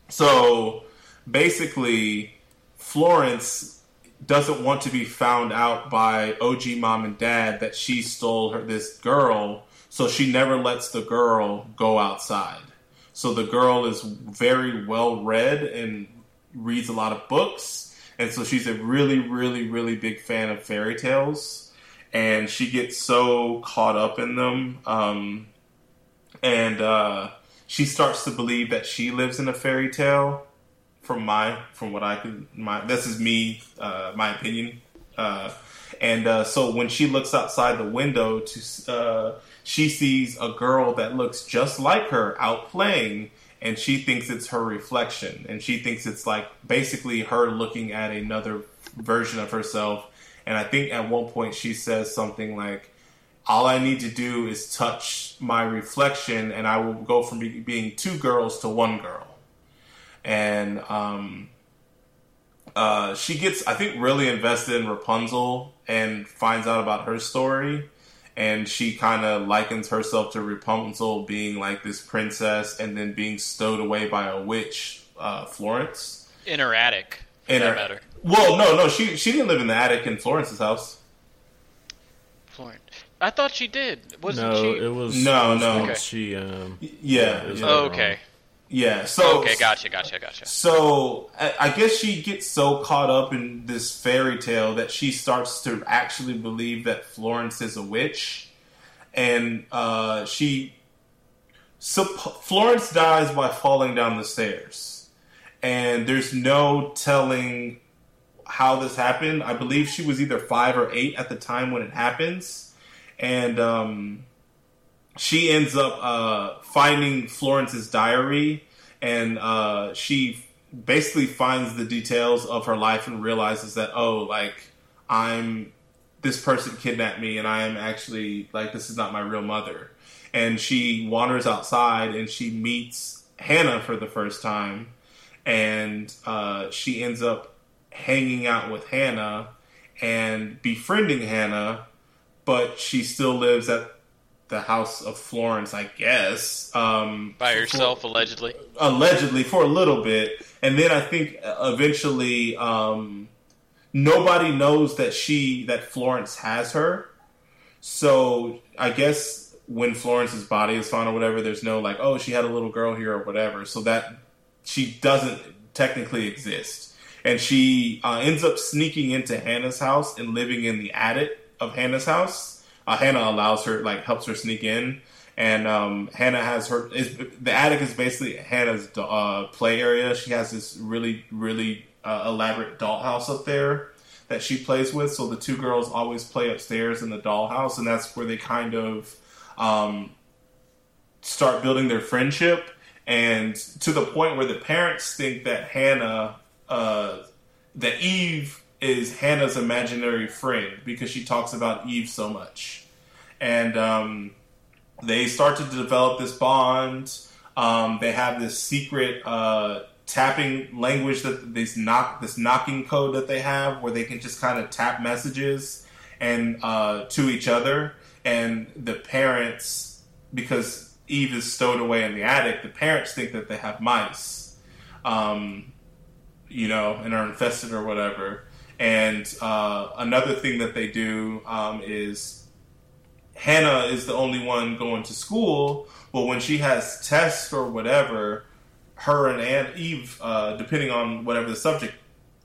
So basically, Florence doesn't want to be found out by OG mom and dad that she stole her this girl, so she never lets the girl go outside. So the girl is very well read and reads a lot of books, and so she's a really, really, really big fan of fairy tales, and she gets so caught up in them. Um, and uh, she starts to believe that she lives in a fairy tale. From my, from what I can, my this is me, uh, my opinion. Uh, and uh, so when she looks outside the window, to uh, she sees a girl that looks just like her out playing, and she thinks it's her reflection, and she thinks it's like basically her looking at another version of herself. And I think at one point she says something like, all I need to do is touch my reflection, and I will go from be- being two girls to one girl. And um, uh, she gets, I think, really invested in Rapunzel and finds out about her story. And she kind of likens herself to Rapunzel being like this princess and then being stowed away by a witch, uh, Florence. In her attic, In her- matter. Well, no, no, she she didn't live in the attic in Florence's house. Florence. I thought she did. Wasn't no, she? it was No, it was no. once Okay. She um, Yeah, it was yeah. Oh, okay. Yeah. So okay, gotcha, gotcha, gotcha. So I, guess she gets so caught up in this fairy tale that she starts to actually believe that Florence is a witch, and uh, she supp- Florence dies by falling down the stairs, and there's no telling how this happened. I believe she was either five or eight at the time when it happens, and um, she ends up uh, finding Florence's diary, and uh, she basically finds the details of her life and realizes that oh, like I'm this person kidnapped me, and I am actually like this is not my real mother. And she wanders outside and she meets Hannah for the first time, and uh, she ends up hanging out with Hannah and befriending Hannah, but she still lives at the house of Florence, I guess. Um, By for- herself, allegedly. allegedly for a little bit, and then I think eventually um, nobody knows that she that Florence has her. So I guess when Florence's body is found or whatever, there's no like, oh, she had a little girl here or whatever. So that she doesn't technically exist, and she uh, ends up sneaking into Hannah's house and living in the attic of Hannah's house. Uh, Hannah allows her, like, helps her sneak in, and um, Hannah has her. The attic is basically Hannah's uh, play area. She has this really, really uh, elaborate dollhouse up there that she plays with. So the two girls always play upstairs in the dollhouse, and that's where they kind of um, start building their friendship. And to the point where the parents think that Hannah, uh, that Eve is Hannah's imaginary friend because she talks about Eve so much. And um, they start to develop this bond. Um, they have this secret uh, tapping language that this knock this knocking code that they have, where they can just kind of tap messages and uh, to each other. And the parents, because Eve is stowed away in the attic, the parents think that they have mice, um, you know, and are infested or whatever. And uh, another thing that they do um, is Hannah is the only one going to school. but when she has tests or whatever, her and Aunt Eve, uh, depending on whatever the subject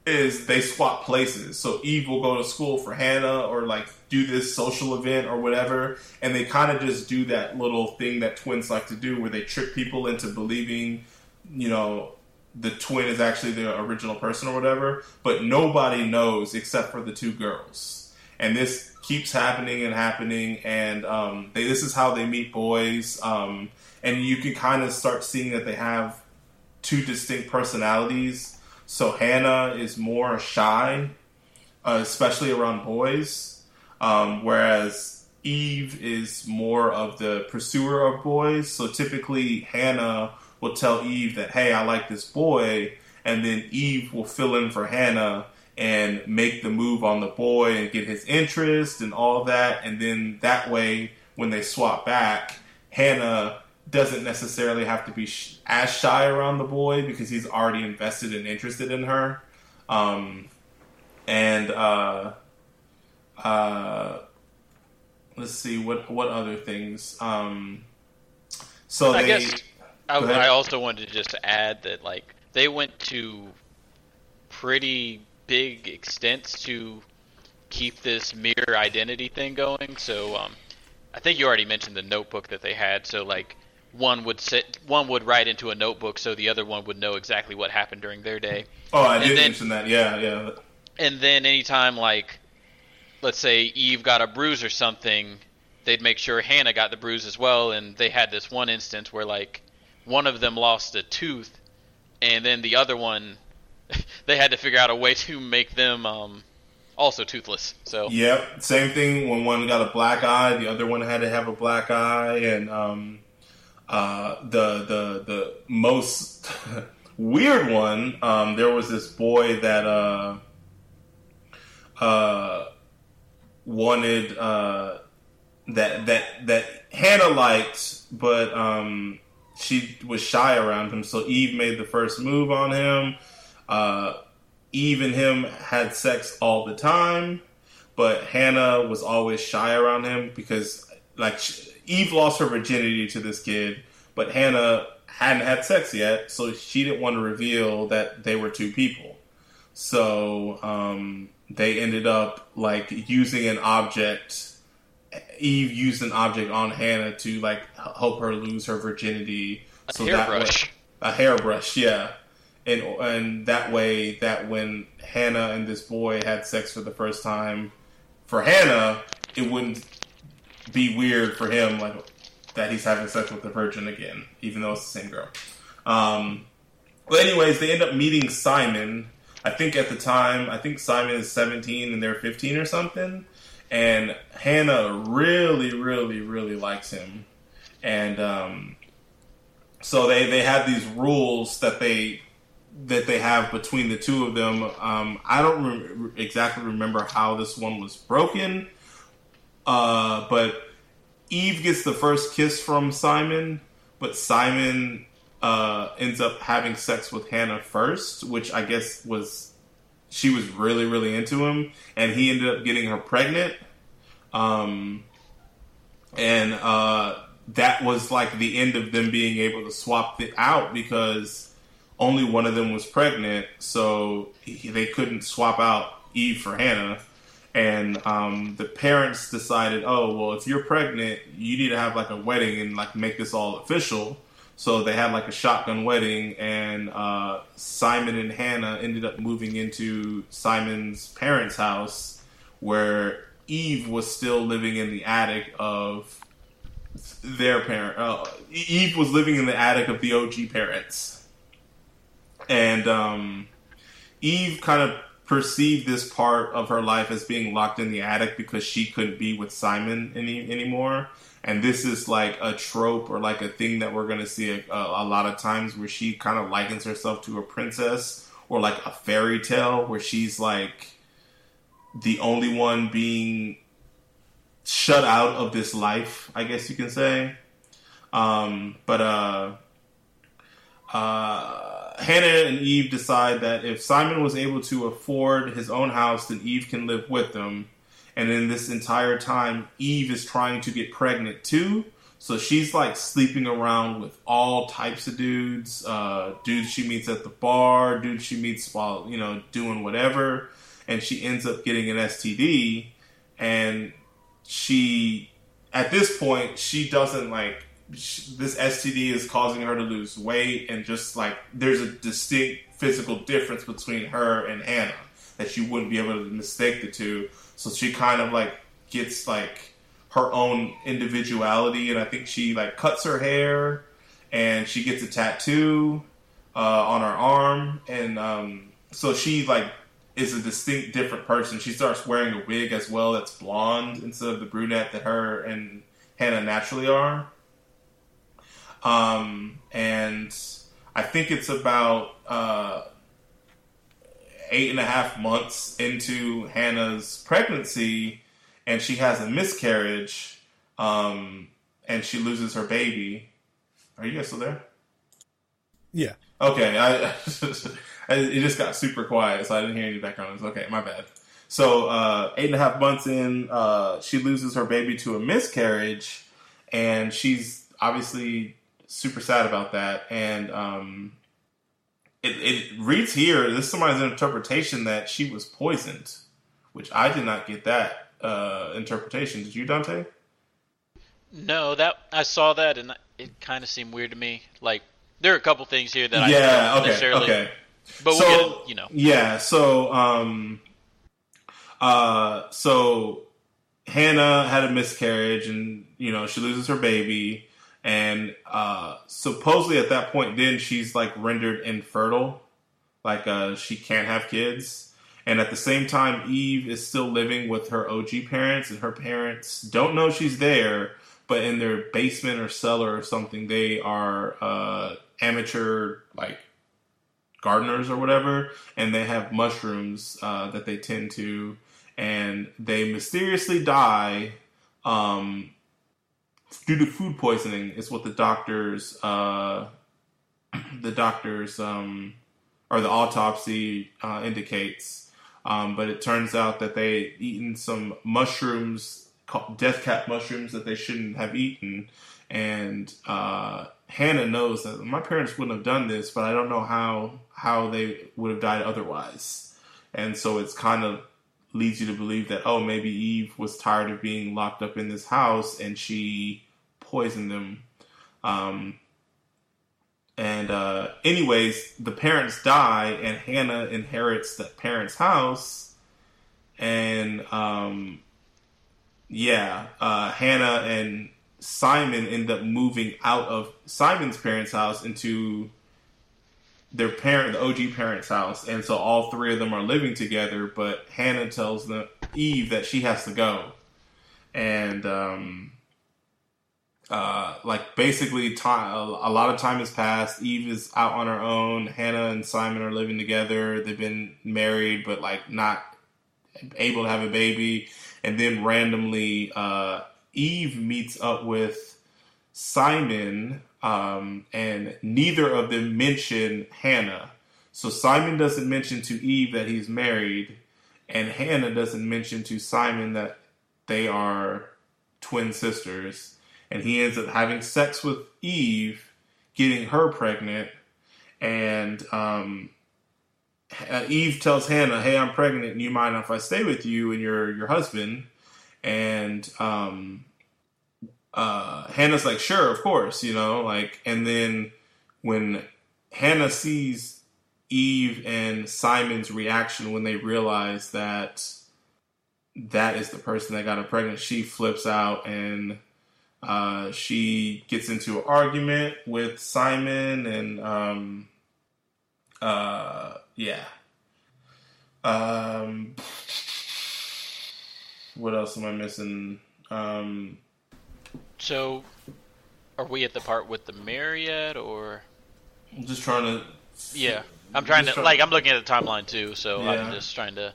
is, they swap places. So Eve will go to school for Hannah or like do this social event or whatever, and they kind of just do that little thing that twins like to do, where they trick people into believing, you know, the twin is actually the original person or whatever. But nobody knows except for the two girls, and this keeps happening and happening, and um, they, this is how they meet boys, um, and you can kind of start seeing that they have two distinct personalities. So Hannah is more shy, uh, especially around boys, um, whereas Eve is more of the pursuer of boys. So typically, Hannah will tell Eve that, "Hey, I like this boy," and then Eve will fill in for Hannah and make the move on the boy and get his interest and all that. And then that way, when they swap back, Hannah doesn't necessarily have to be sh- as shy around the boy because he's already invested and interested in her. Um, and uh, uh, let's see what what other things. Um, so I they, guess I, I also wanted to just add that like they went to pretty big extents to keep this mirror identity thing going. So um, I think you already mentioned the notebook that they had. So like one would sit, one would write into a notebook, so the other one would know exactly what happened during their day. oh, I did then- mention that. Yeah, yeah. And then anytime like let's say Eve got a bruise or something, they'd make sure Hannah got the bruise as well. And they had this one instance where like one of them lost a tooth, and then the other one they had to figure out a way to make them um, also toothless. So Yep, same thing. When one got a black eye, the other one had to have a black eye, and um, uh, the the the most weird one. Um, there was this boy that uh, uh, wanted uh, that that that Hannah liked, but um, she was shy around him. So Eve made the first move on him. Uh, Eve and him had sex all the time, but Hannah was always shy around him because, like, Eve lost her virginity to this kid, but Hannah hadn't had sex yet, so she didn't want to reveal that they were two people. So um, they ended up like using an object. Eve used an object on Hannah to like help her lose her virginity. A so that hairbrush. way, a hairbrush, yeah, and and that way that when Hannah and this boy had sex for the first time, for Hannah, it wouldn't be weird for him like that he's having sex with the virgin again, even though it's the same girl. Um, but anyways, they end up meeting Simon. I think at the time, I think Simon is 17 and they're 15 or something. And Hannah really, really, really likes him. And um, so they, they have these rules that they that they have between the two of them. Um, I don't re- exactly remember how this one was broken, uh, but Eve gets the first kiss from Simon, but Simon uh, ends up having sex with Hannah first, which I guess was she was really really into him, and he ended up getting her pregnant. Um, and uh, that was like the end of them being able to swap it out because only one of them was pregnant, so he, they couldn't swap out Eve for Hannah. And um, the parents decided, oh well, if you're pregnant, you need to have like a wedding and like make this all official. So they had like a shotgun wedding, and uh, Simon and Hannah ended up moving into Simon's parents' house, where Eve was still living in the attic of their parent. Uh, Eve was living in the attic of the OG parents, and um, Eve kind of perceived this part of her life as being locked in the attic because she couldn't be with Simon any anymore. And this is like a trope or like a thing that we're going to see a, a, a lot of times where she kind of likens herself to a princess or like a fairy tale where she's like the only one being shut out of this life, I guess you can say. Um, but uh, uh, Hannah and Eve decide that if Simon was able to afford his own house, then Eve can live with them. And in this entire time, Eve is trying to get pregnant too. So she's like sleeping around with all types of dudes, uh, dudes she meets at the bar, dudes she meets while, you know, doing whatever. And she ends up getting an STD. And she, at this point, she doesn't like, sh this STD is causing her to lose weight. And just like, there's a distinct physical difference between her and Hannah that you wouldn't be able to mistake the two. So she kind of like gets like her own individuality, and I think she like cuts her hair and she gets a tattoo uh, on her arm, and um, so she like is a distinct different person. She starts wearing a wig as well that's blonde instead of the brunette that her and Hannah naturally are. Um, and I think it's about uh, eight and a half months into Hannah's pregnancy, and she has a miscarriage, um, and she loses her baby. Are you guys still there? Yeah. Okay, I, it just got super quiet, so I didn't hear any background noise. Okay, my bad. So uh, eight and a half months in, uh, she loses her baby to a miscarriage, and she's obviously super sad about that. And um, it, it reads here, this is somebody's interpretation that she was poisoned, which I did not get that uh, interpretation. Did you, Dante? No, that I saw that and it kind of seemed weird to me. Like there are a couple things here that I yeah, don't okay, necessarily. okay. But So- we'll get, you know. Yeah, so um uh so Hannah had a miscarriage and you know, she loses her baby and uh supposedly at that point then she's like rendered infertile. Like uh she can't have kids. And at the same time Eve is still living with her OG parents and her parents don't know she's there, but in their basement or cellar or something they are uh amateur like gardeners or whatever, and they have mushrooms uh, that they tend to, and they mysteriously die um, due to food poisoning. Is what the doctors, uh, the doctors, um, or the autopsy uh, indicates. Um, but it turns out that they eaten some mushrooms, death cap mushrooms that they shouldn't have eaten, and uh, Hannah knows that my parents wouldn't have done this, but I don't know how how they would have died otherwise. And so it's kind of leads you to believe that oh maybe Eve was tired of being locked up in this house and she poisoned them. Um, and uh, anyways, the parents die and Hannah inherits the parents' house, and um, yeah, uh, Hannah and Simon end up moving out of Simon's parents' house into their parent, the OG parents' house, and so all three of them are living together. But Hannah tells Eve that she has to go, and um, uh, like basically, time a lot of time has passed. Eve is out on her own. Hannah and Simon are living together. They've been married, but like not able to have a baby. And then randomly, uh, Eve meets up with Simon, um, and neither of them mention Hannah. So Simon doesn't mention to Eve that he's married, and Hannah doesn't mention to Simon that they are twin sisters. And he ends up having sex with Eve, getting her pregnant, and um, Eve tells Hannah, "Hey, I'm pregnant. And you mind if I stay with you and your your husband?" And um, uh, Hannah's like, sure, of course, you know, like, and then when Hannah sees Eve and Simon's reaction when they realize that that is the person that got her pregnant, she flips out and uh, she gets into an argument with Simon and um, uh, yeah. Um, what else am I missing? Um, so, are we at the part with the mirror yet, or? I'm just trying to. Yeah, I'm trying to like I'm looking at the timeline too, so yeah. I'm just trying to.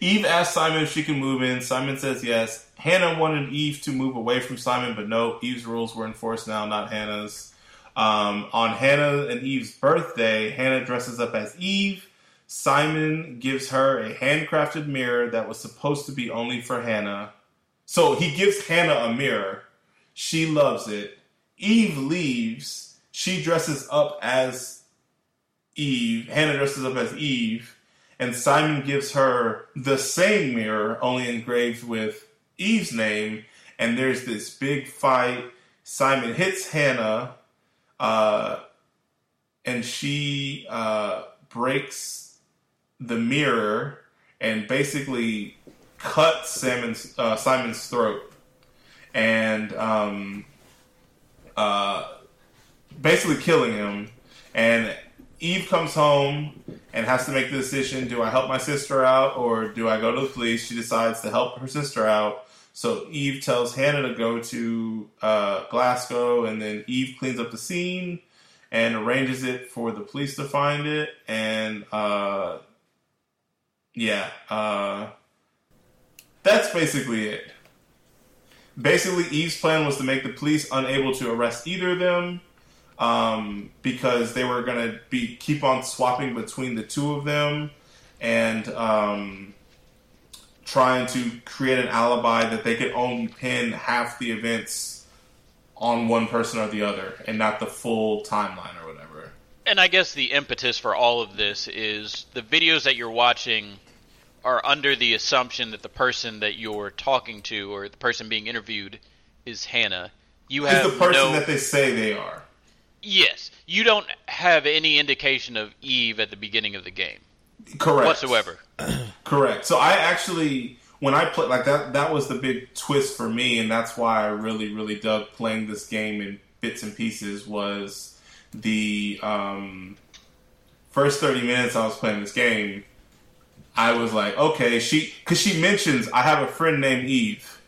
Eve asks Simon if she can move in. Simon says yes. Hannah wanted Eve to move away from Simon, but no. Eve's rules were enforced now, not Hannah's. Um, on Hannah and Eve's birthday, Hannah dresses up as Eve. Simon gives her a handcrafted mirror that was supposed to be only for Hannah. So he gives Hannah a mirror. She loves it. Eve leaves. She dresses up as Eve. Hannah dresses up as Eve. And Simon gives her the same mirror, only engraved with Eve's name. And there's this big fight. Simon hits Hannah, uh, and she uh, breaks the mirror and basically cut Simon's, uh, Simon's throat and um, uh, basically killing him. And Eve comes home and has to make the decision: Do I help my sister out or do I go to the police? She decides to help her sister out. So Eve tells Hannah to go to uh, Glasgow, and then Eve cleans up the scene and arranges it for the police to find it. And uh, yeah, uh, that's basically it. Basically, Eve's plan was to make the police unable to arrest either of them um, because they were going to be keep on swapping between the two of them and um, trying to create an alibi that they could only pin half the events on one person or the other and not the full timeline or whatever. And I guess the impetus for all of this is the videos that you're watching are under the assumption that the person that you're talking to or the person being interviewed is Hannah. You have is the person no... that they say they are. Yes, you don't have any indication of Eve at the beginning of the game. Correct. Whatsoever. Correct. So I actually when I played like that that was the big twist for me and that's why I really really dug playing this game in bits and pieces was the um, first 30 minutes I was playing this game I was like, okay, she because she mentions I have a friend named Eve.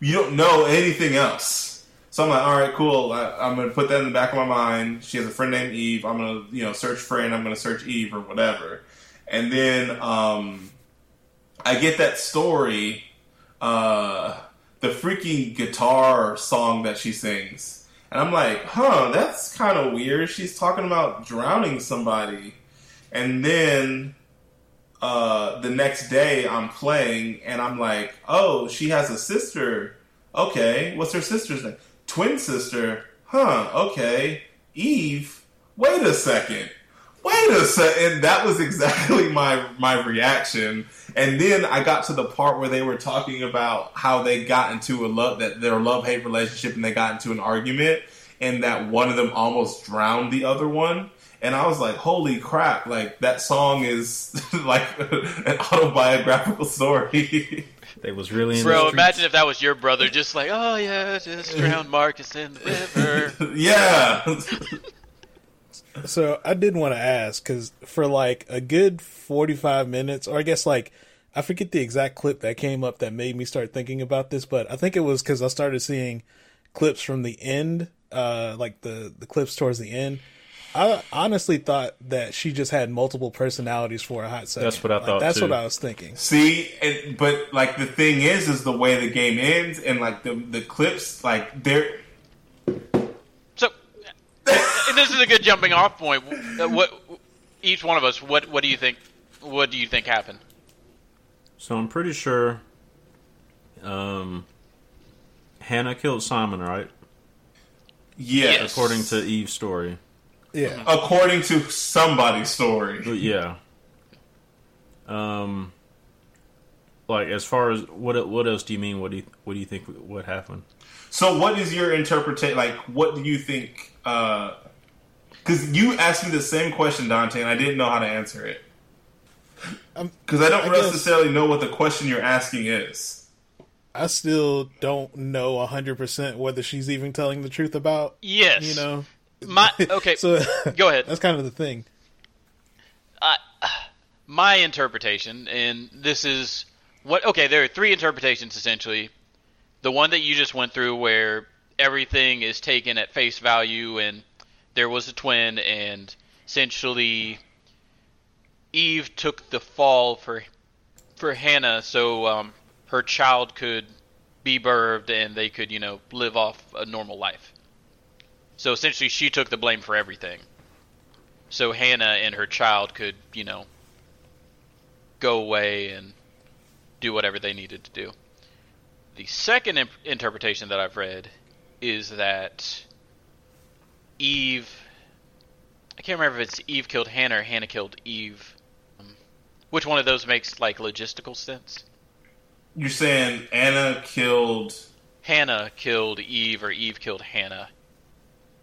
You don't know anything else, so I'm like, all right, cool. I, am gonna put that in the back of my mind. She has a friend named Eve. I'm gonna you know search friend. I'm gonna search Eve or whatever, and then um, I get that story, uh, the freaking guitar song that she sings. And I'm like, huh, that's kind of weird. She's talking about drowning somebody. And then uh, the next day I'm playing and I'm like, oh, she has a sister. Okay, what's her sister's name? Twin sister. Huh, okay. Eve. Wait a second. Wait a second. That was exactly my my reaction. And then I got to the part where they were talking about how they got into a love that their love hate relationship and they got into an argument and that one of them almost drowned the other one. And I was like, holy crap, like that song is like an autobiographical story. They was really in Bro, streets. imagine if that was your brother, just like, oh yeah, just drowned Marcus in the river. yeah. So I did want to ask because for like a good forty-five minutes, or I guess like I forget the exact clip that came up that made me start thinking about this, but I think it was because I started seeing clips from the end, uh, like the the clips towards the end. I honestly thought that she just had multiple personalities for a hot second. That's what I Like, thought, That's too. what I was thinking. See, and, but like the thing is, is the way the game ends, and like the the clips, like they're So, and this is a good jumping off point. Uh, What each one of us, what what do you think? What do you think happened? So I'm pretty sure um, Hannah killed Simon, right? yes, Yes. According to Eve's story. Yeah, according to somebody's story. But yeah. Um, like as far as what what else do you mean? What do you what do you think what happened? So, what is your interpretation? Like, what do you think? Because you asked me the same question, Dante, and I didn't know how to answer it. Um, Because I don't I guess- necessarily know what the question you're asking is. I still don't know hundred percent whether she's even telling the truth about. Yes. You know. My okay. So go ahead. That's kind of the thing. my interpretation, and this is what okay, there are three interpretations essentially. The one that you just went through where everything is taken at face value and there was a twin and essentially Eve took the fall for for Hannah so um, her child could be birthed and they could, you know, live off a normal life. So essentially she took the blame for everything. So Hannah and her child could, you know, go away and do whatever they needed to do. The second imp- interpretation that I've read is that Eve. I can't remember if it's Eve killed Hannah or Hannah killed Eve. Um, which one of those makes like logistical sense? You're saying Anna killed. Hannah killed Eve or Eve killed Hannah.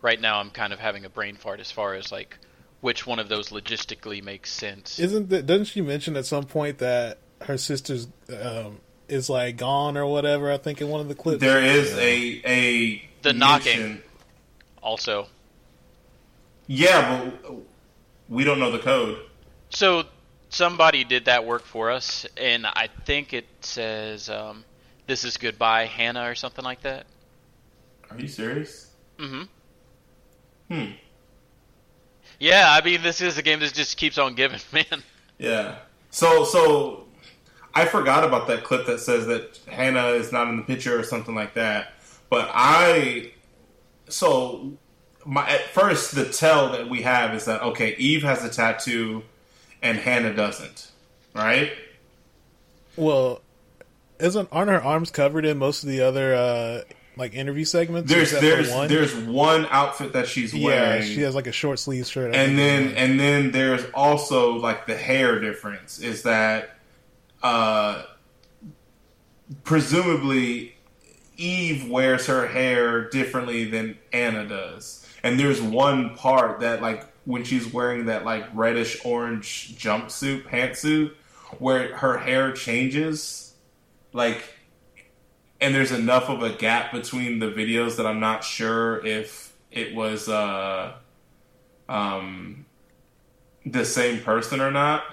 Right now, I'm kind of having a brain fart as far as like which one of those logistically makes sense. Isn't that? Doesn't she mention at some point that her sister's um, is like gone or whatever? I think in one of the clips. There is a a The knocking. also, Yeah, but we don't know the code. So somebody did that work for us, and I think it says um, "This is goodbye, Hannah" or something like that. Are you serious? hmm Hmm. Yeah, I mean, this is a game that just keeps on giving, man. Yeah. So so I forgot about that clip that says that Hannah is not in the picture or something like that. But I so my at first the tell that we have is that okay, Eve has a tattoo and Hannah doesn't. Right? Well, isn't aren't her arms covered in most of the other uh, like interview segments? There's there's one? there's one outfit that she's yeah, wearing. she has like a short sleeve shirt. I and then and then there's also like the hair difference is that uh presumably Eve wears her hair differently than Anna does. And there's one part that like when she's wearing that like reddish orange jumpsuit, pantsuit, where her hair changes like and there's enough of a gap between the videos that I'm not sure if it was uh um the same person or not.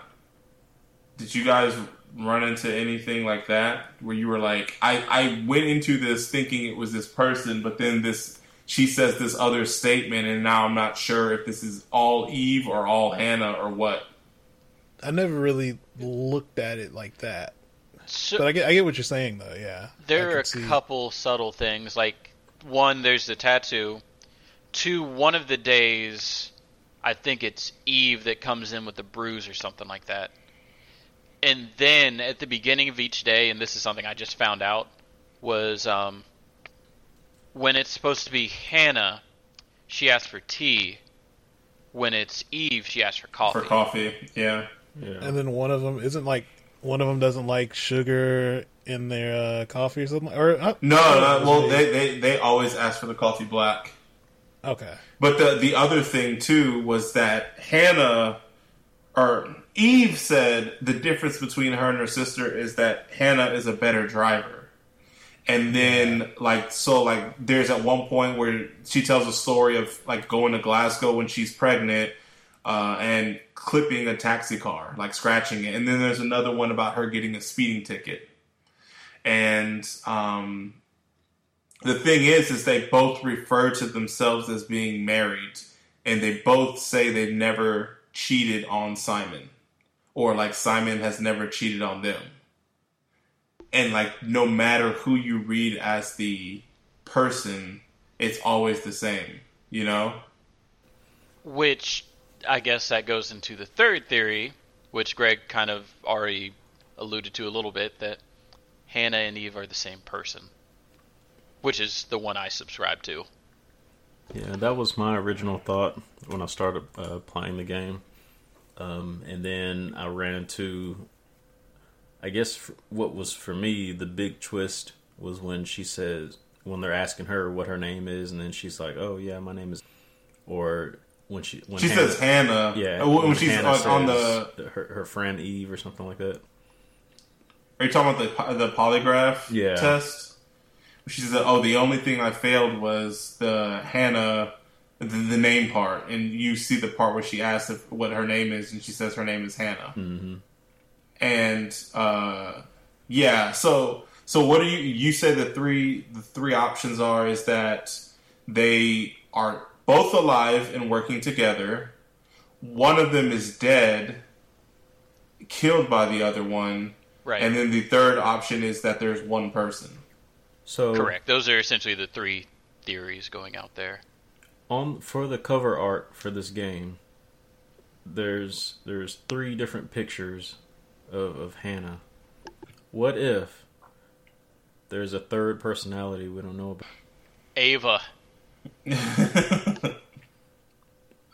Did you guys run into anything like that where you were like I I went into this thinking it was this person but then this she says this other statement and now I'm not sure if this is all Eve or all Hannah or what. I never really looked at it like that. So But I get I get what you're saying though. Yeah, there are a see- couple subtle things. Like one, there's the tattoo, to one of the days, I think it's Eve that comes in with the bruise or something like that. And then at the beginning of each day, and this is something I just found out, was um, when it's supposed to be Hannah, she asks for tea. When it's Eve, she asks for coffee. For coffee, yeah. Yeah. And then one of them isn't like one of them doesn't like sugar in their uh, coffee or something. Or uh, No, no, well, they, they, they always ask for the coffee black. okay, But the the other thing too was that Hannah or Eve said the difference between her and her sister is that Hannah is a better driver. And then like so like there's at one point where she tells a story of like going to Glasgow when she's pregnant uh, and clipping a taxi car, like scratching it. And then there's another one about her getting a speeding ticket. And um, the thing is, is they both refer to themselves as being married, and they both say they've never cheated on Simon, or like Simon has never cheated on them. And like, no matter who you read as the person, it's always the same, you know? Which I guess that goes into the third theory, which Greg kind of already alluded to a little bit that Hannah and Eve are the same person, which is the one I subscribe to. Yeah, that was my original thought when I started uh, playing the game. Um, and then I ran into, I guess, what was for me the big twist was when she says, when they're asking her what her name is, and then she's like, "Oh yeah, my name is," or when she when She Hannah- says Hannah. yeah, uh, when, when she's Hannah on, on the. her her friend Eve or something like that. Are you talking about the the polygraph Yeah. test? She said, "Oh, the only thing I failed was the Hannah, the, the name part." And you see the part where she asks if, what her name is, and she says her name is Hannah. hmm And uh, yeah, so so what do you you say the three the three options are is that they are both alive and working together. One of them is dead, killed by the other one, Right. and then the third option is that there's one person. So Correct. Those are essentially the three theories going out there. on for the cover art for this game there's there's three different pictures of, of hannah what if there's a third personality we don't know about Ava.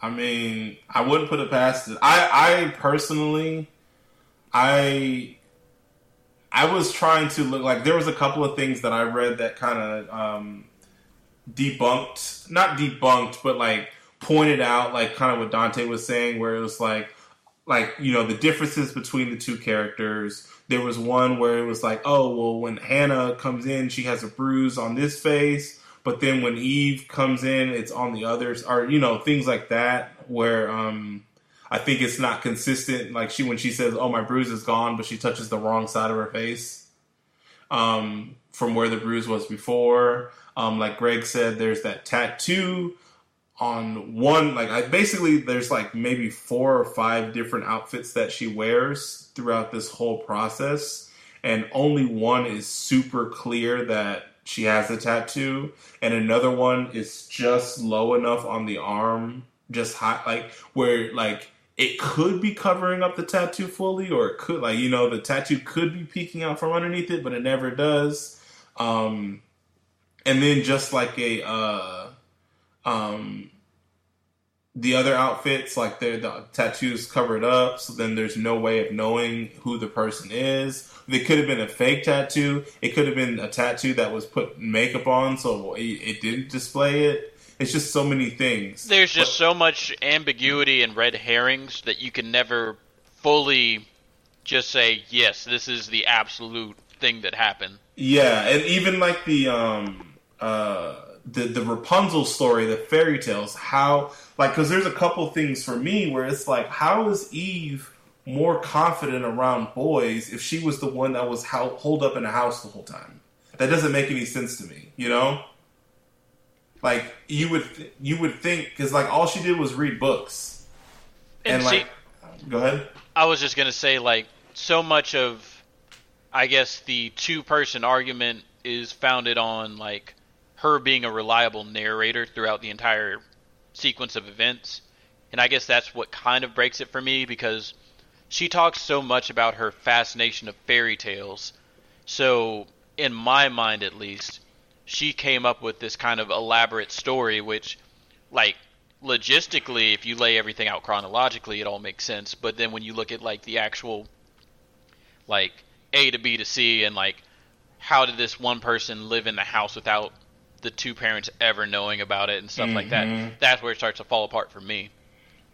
I mean, I wouldn't put it past it. I, I personally, I, I was trying to look like there was a couple of things that I read that kind of um, debunked, not debunked, but like pointed out, like kind of what Dante was saying, where it was like, like you know, the differences between the two characters. There was one where it was like, oh well, when Hannah comes in, she has a bruise on this face but then when Eve comes in, it's on the others, or you know things like that, where um, I think it's not consistent. Like she when she says, "Oh, my bruise is gone," but she touches the wrong side of her face um, from where the bruise was before. Um, like Greg said, there's that tattoo on one. Like I basically there's like maybe four or five different outfits that she wears throughout this whole process, and only one is super clear that she has a tattoo, and another one is just low enough on the arm, just high, like where like it could be covering up the tattoo fully, or it could like you know the tattoo could be peeking out from underneath it, but it never does. Um, and then just like a uh, um, the other outfits, like they're the tattoos covered up, so then there's no way of knowing who the person is. It could have been a fake tattoo. It could have been a tattoo that was put makeup on, so it, it didn't display it. It's just so many things. There's just so much ambiguity and red herrings that you can never fully just say, yes, this is the absolute thing that happened. Yeah, and even like the um uh the the Rapunzel story, the fairy tales, how like because there's a couple things for me where it's like, how is Eve more confident around boys if she was the one that was held, holed up in a house the whole time? That doesn't make any sense to me, you know. Like you would th- you would think because like all she did was read books And, and, like go ahead. I was just gonna say, like, so much of, I guess, the two-person argument is founded on like her being a reliable narrator throughout the entire sequence of events. And I guess that's what kind of breaks it for me because she talks so much about her fascination of fairy tales. So, in my mind at least, she came up with this kind of elaborate story, which, like, logistically, if you lay everything out chronologically, it all makes sense. But then when you look at, like, the actual, like, A to B to C and, like, how did this one person live in the house without the two parents ever knowing about it and stuff like that, that's where it starts to fall apart for me.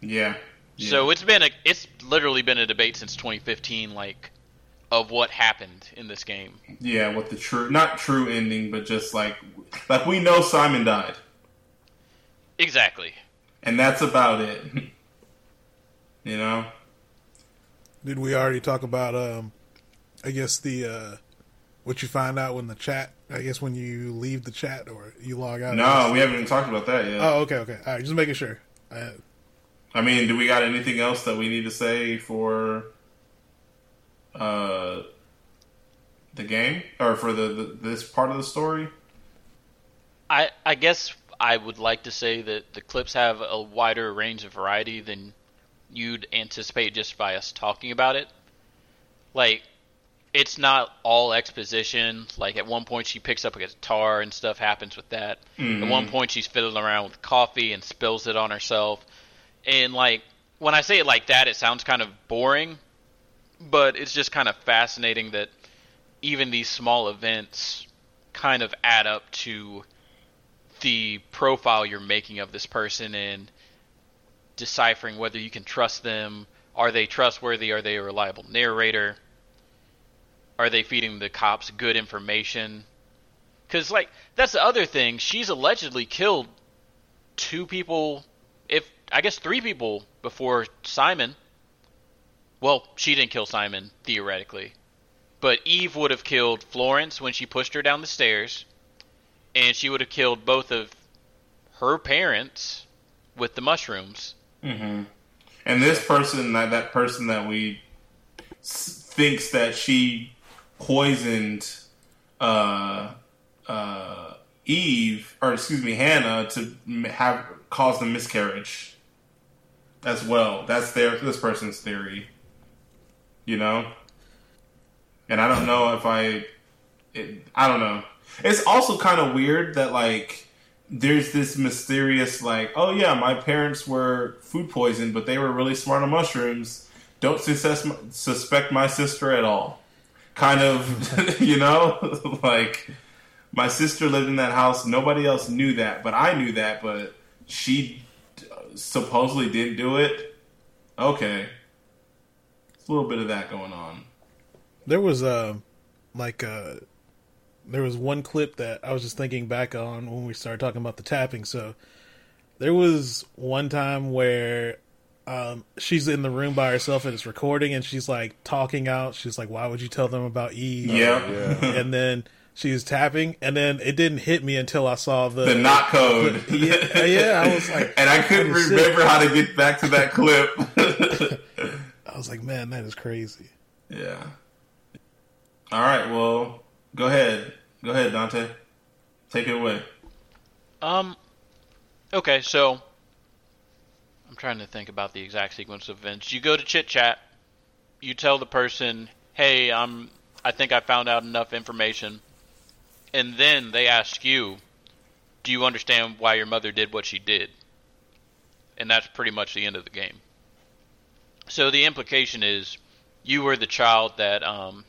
Yeah. yeah. So it's been a it's literally been a debate since 2015 like of what happened in this game. yeah, what the true not true ending, but just like like we know Simon died, Exactly. and that's about it. you know. Did we already talk about? Um, I guess the uh, what you find out when the chat. I guess when you leave the chat or you log out. No, we haven't even talked about that yet. Oh, okay, okay. All right, just making sure. Uh, I mean, do we got anything else that we need to say for uh the game or for the, the this part of the story? I I guess I would like to say that the clips have a wider range of variety than you'd anticipate just by us talking about it. Like it's not all exposition. Like at one point she picks up a guitar and stuff happens with that. At mm-hmm. one point she's fiddling around with coffee and spills it on herself. And like when I say it like that, it sounds kind of boring, but it's just kind of fascinating that even these small events kind of add up to the profile you're making of this person and deciphering whether you can trust them. Are they trustworthy? Are they a reliable narrator? Are they feeding the cops good information? Because, like, that's the other thing. She's allegedly killed two people, if I guess three people before Simon. Well, she didn't kill Simon, theoretically. But Eve would have killed Florence when she pushed her down the stairs and she would have killed both of her parents with the mushrooms. Mm-hmm. And this person, that that person that we thinks that she poisoned uh, uh, Eve, or excuse me, Hannah, to have caused a miscarriage as well. That's their this person's theory. You know, and I don't know if I, it, I don't know. It's also kind of weird that like there's this mysterious like, oh yeah, my parents were food poisoned, but they were really smart on mushrooms. Don't success, suspect my sister at all. Kind of, you know, like my sister lived in that house. Nobody else knew that, but I knew that. But she supposedly didn't do it. Okay, It's a little bit of that going on. there was uh, like uh, there was one clip that I was just thinking back on when we started talking about the tapping. So there was one time where um, she's in the room by herself and it's recording, and she's like talking out. She's like, "Why would you tell them about Eve?" Yeah, and then she's tapping, and then it didn't hit me until I saw the, the not code. yeah, yeah, I was like, and I couldn't shit. remember how to get back to that clip. I was like, man, that is crazy. yeah. All right. Well, go ahead. Go ahead, Dante. Take it away. Um, okay, so I'm trying to think about the exact sequence of events. You go to chit chat. You tell the person, "Hey, I'm. I think I found out enough information," and then they ask you, "Do you understand why your mother did what she did?" And that's pretty much the end of the game. So the implication is, you were the child that um,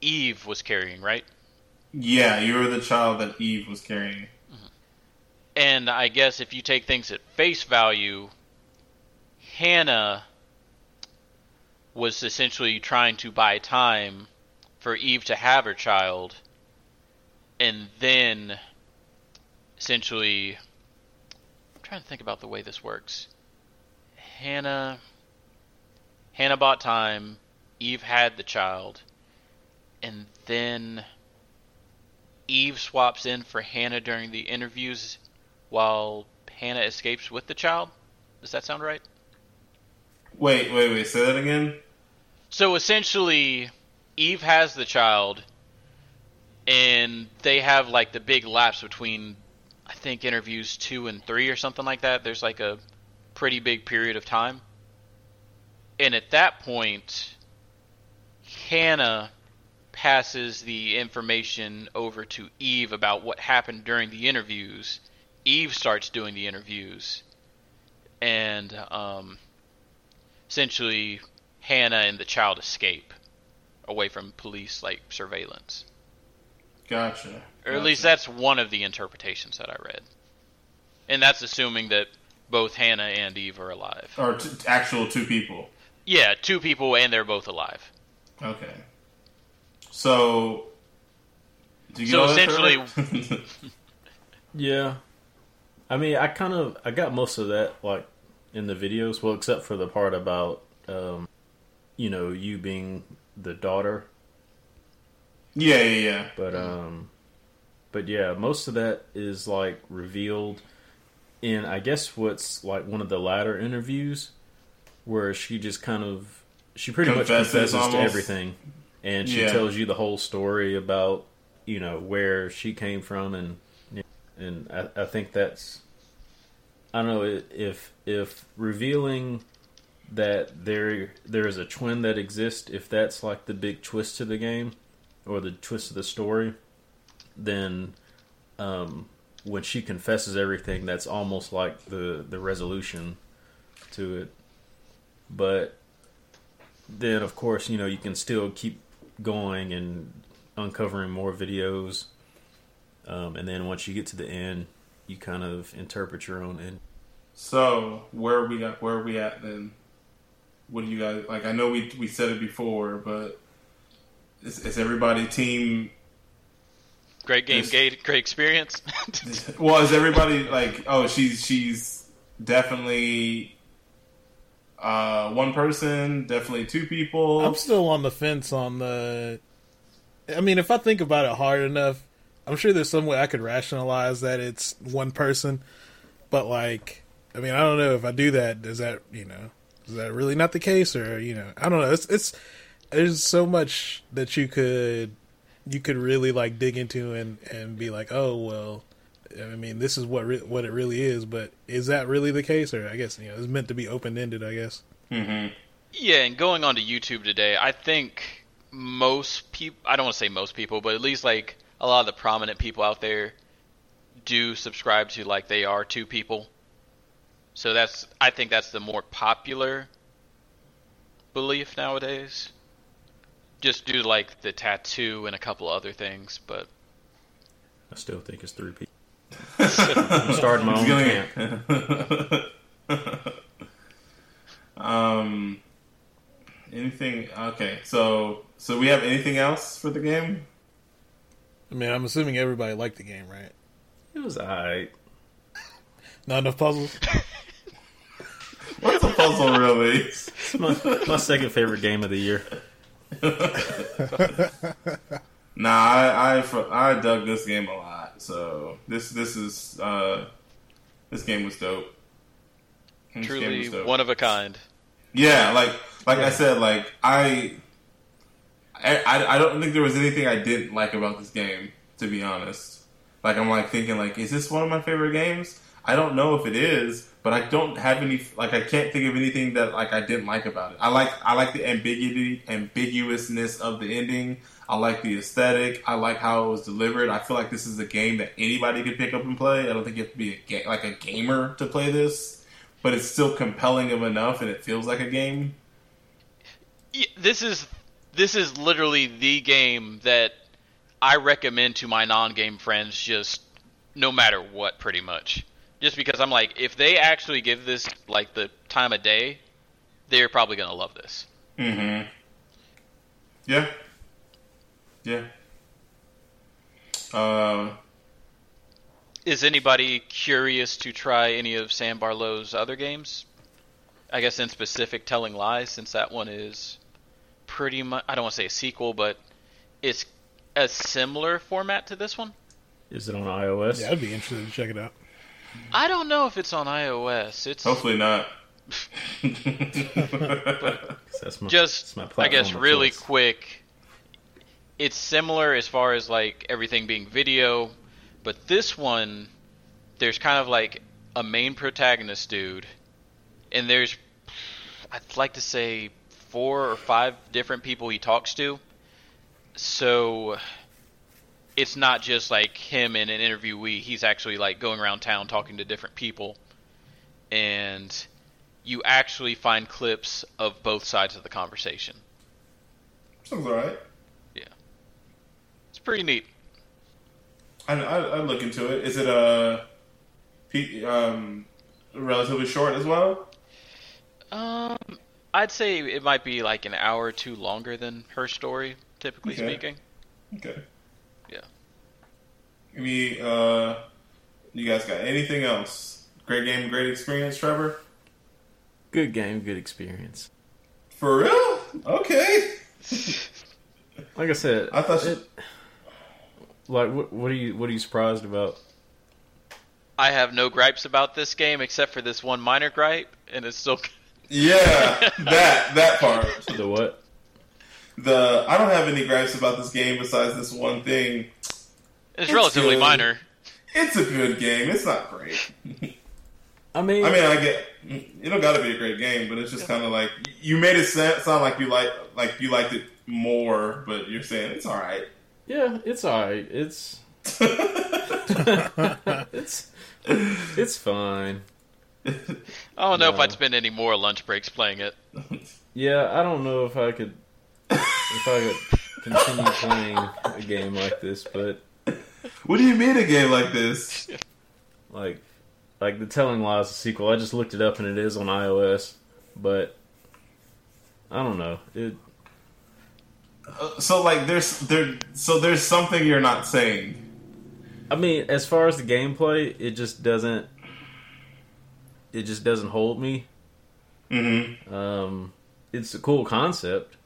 Eve was carrying, right? Yeah, you were the child that Eve was carrying. And I guess if you take things at face value, Hannah was essentially trying to buy time for Eve to have her child, and then essentially, I'm trying to think about the way this works. Hannah, Hannah bought time. Eve had the child, and then Eve swaps in for Hannah during the interviews while Hannah escapes with the child. Does that sound right? Wait, wait, wait. Say that again. So essentially, Eve has the child. and they have like the big lapse between I think interviews two and three or something like that. There's like a pretty big period of time, and at that point, Hannah passes the information over to Eve about what happened during the interviews. Eve starts doing the interviews, and um, essentially Hannah and the child escape away from police like surveillance. Gotcha. Or at least that's one of the interpretations that I read. And that's assuming that both Hannah and Eve are alive. Or t- actual two people. Yeah, two people and they're both alive. Okay. So. Do you So get all that, essentially- Yeah, I mean, I kind of I got most of that like in the videos. Well, except for the part about um, you know you being the daughter, yeah, yeah, yeah. but um, but yeah, most of that is like revealed in I guess what's like one of the latter interviews where she just kind of she pretty Confesses much confesses almost. to everything, and she Yeah. tells you the whole story about you know where she came from and and I, I think that's I don't know if if revealing that there there is a twin that exists if that's like the big twist to the game or the twist of the story then um, when she confesses everything that's almost like the the resolution to it. But then of course you know you can still keep going and uncovering more videos um, and then once you get to the end you kind of interpret your own end So where we got where are we at then? What do you guys like? I know we we said it before, but is, is everybody team? Great game, Yes. great, great experience. Well, is everybody like? Oh, she's she's definitely uh, one person, definitely two people. I'm still on the fence on the. I mean, if I think about it hard enough, I'm sure there's some way I could rationalize that it's one person. But like, I mean, I don't know if I do that. Does that you know? Is that really not the case, or you know? I don't know. It's it's there's so much that you could you could really like dig into and and be like, oh well. I mean, this is what re- what it really is, but is that really the case? Or I guess you know, it's meant to be open ended. I guess. hmm yeah, and going on to YouTube today, I think most people, I don't want to say most people, but at least like a lot of the prominent people out there do subscribe to like they are two people. So that's, I think that's the more popular belief nowadays. Just due to like the tattoo and a couple other things, but i still think it's three people i'm starting my own camp um, anything? Okay, so so we have anything else for the game? I mean, I'm assuming everybody liked the game, right? it was alright Not enough puzzles. What's a puzzle really? it's my, my second favorite game of the year Nah, I, I I dug this game a lot. So this this is uh this game was dope. This truly was dope. one of a kind. Yeah, like like I said, like I, I I don't think there was anything I didn't like about this game. To be honest, like I'm like thinking like, is this one of my favorite games? I don't know if it is, but I don't have any like I can't think of anything that like I didn't like about it. I like I like the ambiguity ambiguousness of the ending. I like the aesthetic. I like how it was delivered. I feel like this is a game that anybody could pick up and play. I don't think you have to be a ga- like a gamer to play this, but it's still compelling of enough, and it feels like a game. This is this is literally the game that I recommend to my non-game friends just no matter what pretty much. Just because I'm like if they actually give this like the time of day, they're probably going to love this. Mm-hmm. Yeah. Yeah. Uh, Is anybody curious to try any of Sam Barlow's other games? I guess in specific Telling Lies since that one is pretty much I don't want to say a sequel, but it's a similar format to this one. is it on ios Yeah, I'd be interested to check it out. I don't know if it's on iOS. It's hopefully not. that's my, just it's my I guess really choice. quick it's similar as far as like everything being video, but this one there's kind of like a main protagonist dude, and there's I'd like to say four or five different people he talks to. So it's not just like him in an interviewee. He's actually like going around town talking to different people, and you actually find clips of both sides of the conversation. Sounds alright. Yeah, it's pretty neat. I, I, I'd look into it. Is it a um, relatively short as well? Um, I'd say it might be like an hour or two longer than her story, typically Okay. speaking. Okay. Yeah. Give me, uh, you guys got anything else? Great game, great experience, Trevor? Good game, good experience. For real? Okay. Like I said, I thought it, like what, what are you what are you surprised about? I have no gripes about this game except for this one minor gripe, and it's still. Yeah, that that part. The what? The I don't have any gripes about this game besides this one thing. It's, It's relatively good. minor. It's a good game. It's not great. I mean, I mean, I get it don't got to be a great game, but it's just kind of like you made it sound like you like like you liked it more, but you're saying it's all right. yeah, it's alright. It's it's it's fine. I don't know if I'd spend any more lunch breaks playing it. Yeah, I don't know if I could if I could continue playing a game like this, but what do you mean a game like this? like like the Telling Lies sequel, I just looked it up and it is on iOS, but I don't know. It Uh, so like there's there so there's something you're not saying. I mean, as far as the gameplay, it just doesn't it just doesn't hold me. Mm-hmm. Um, it's a cool concept.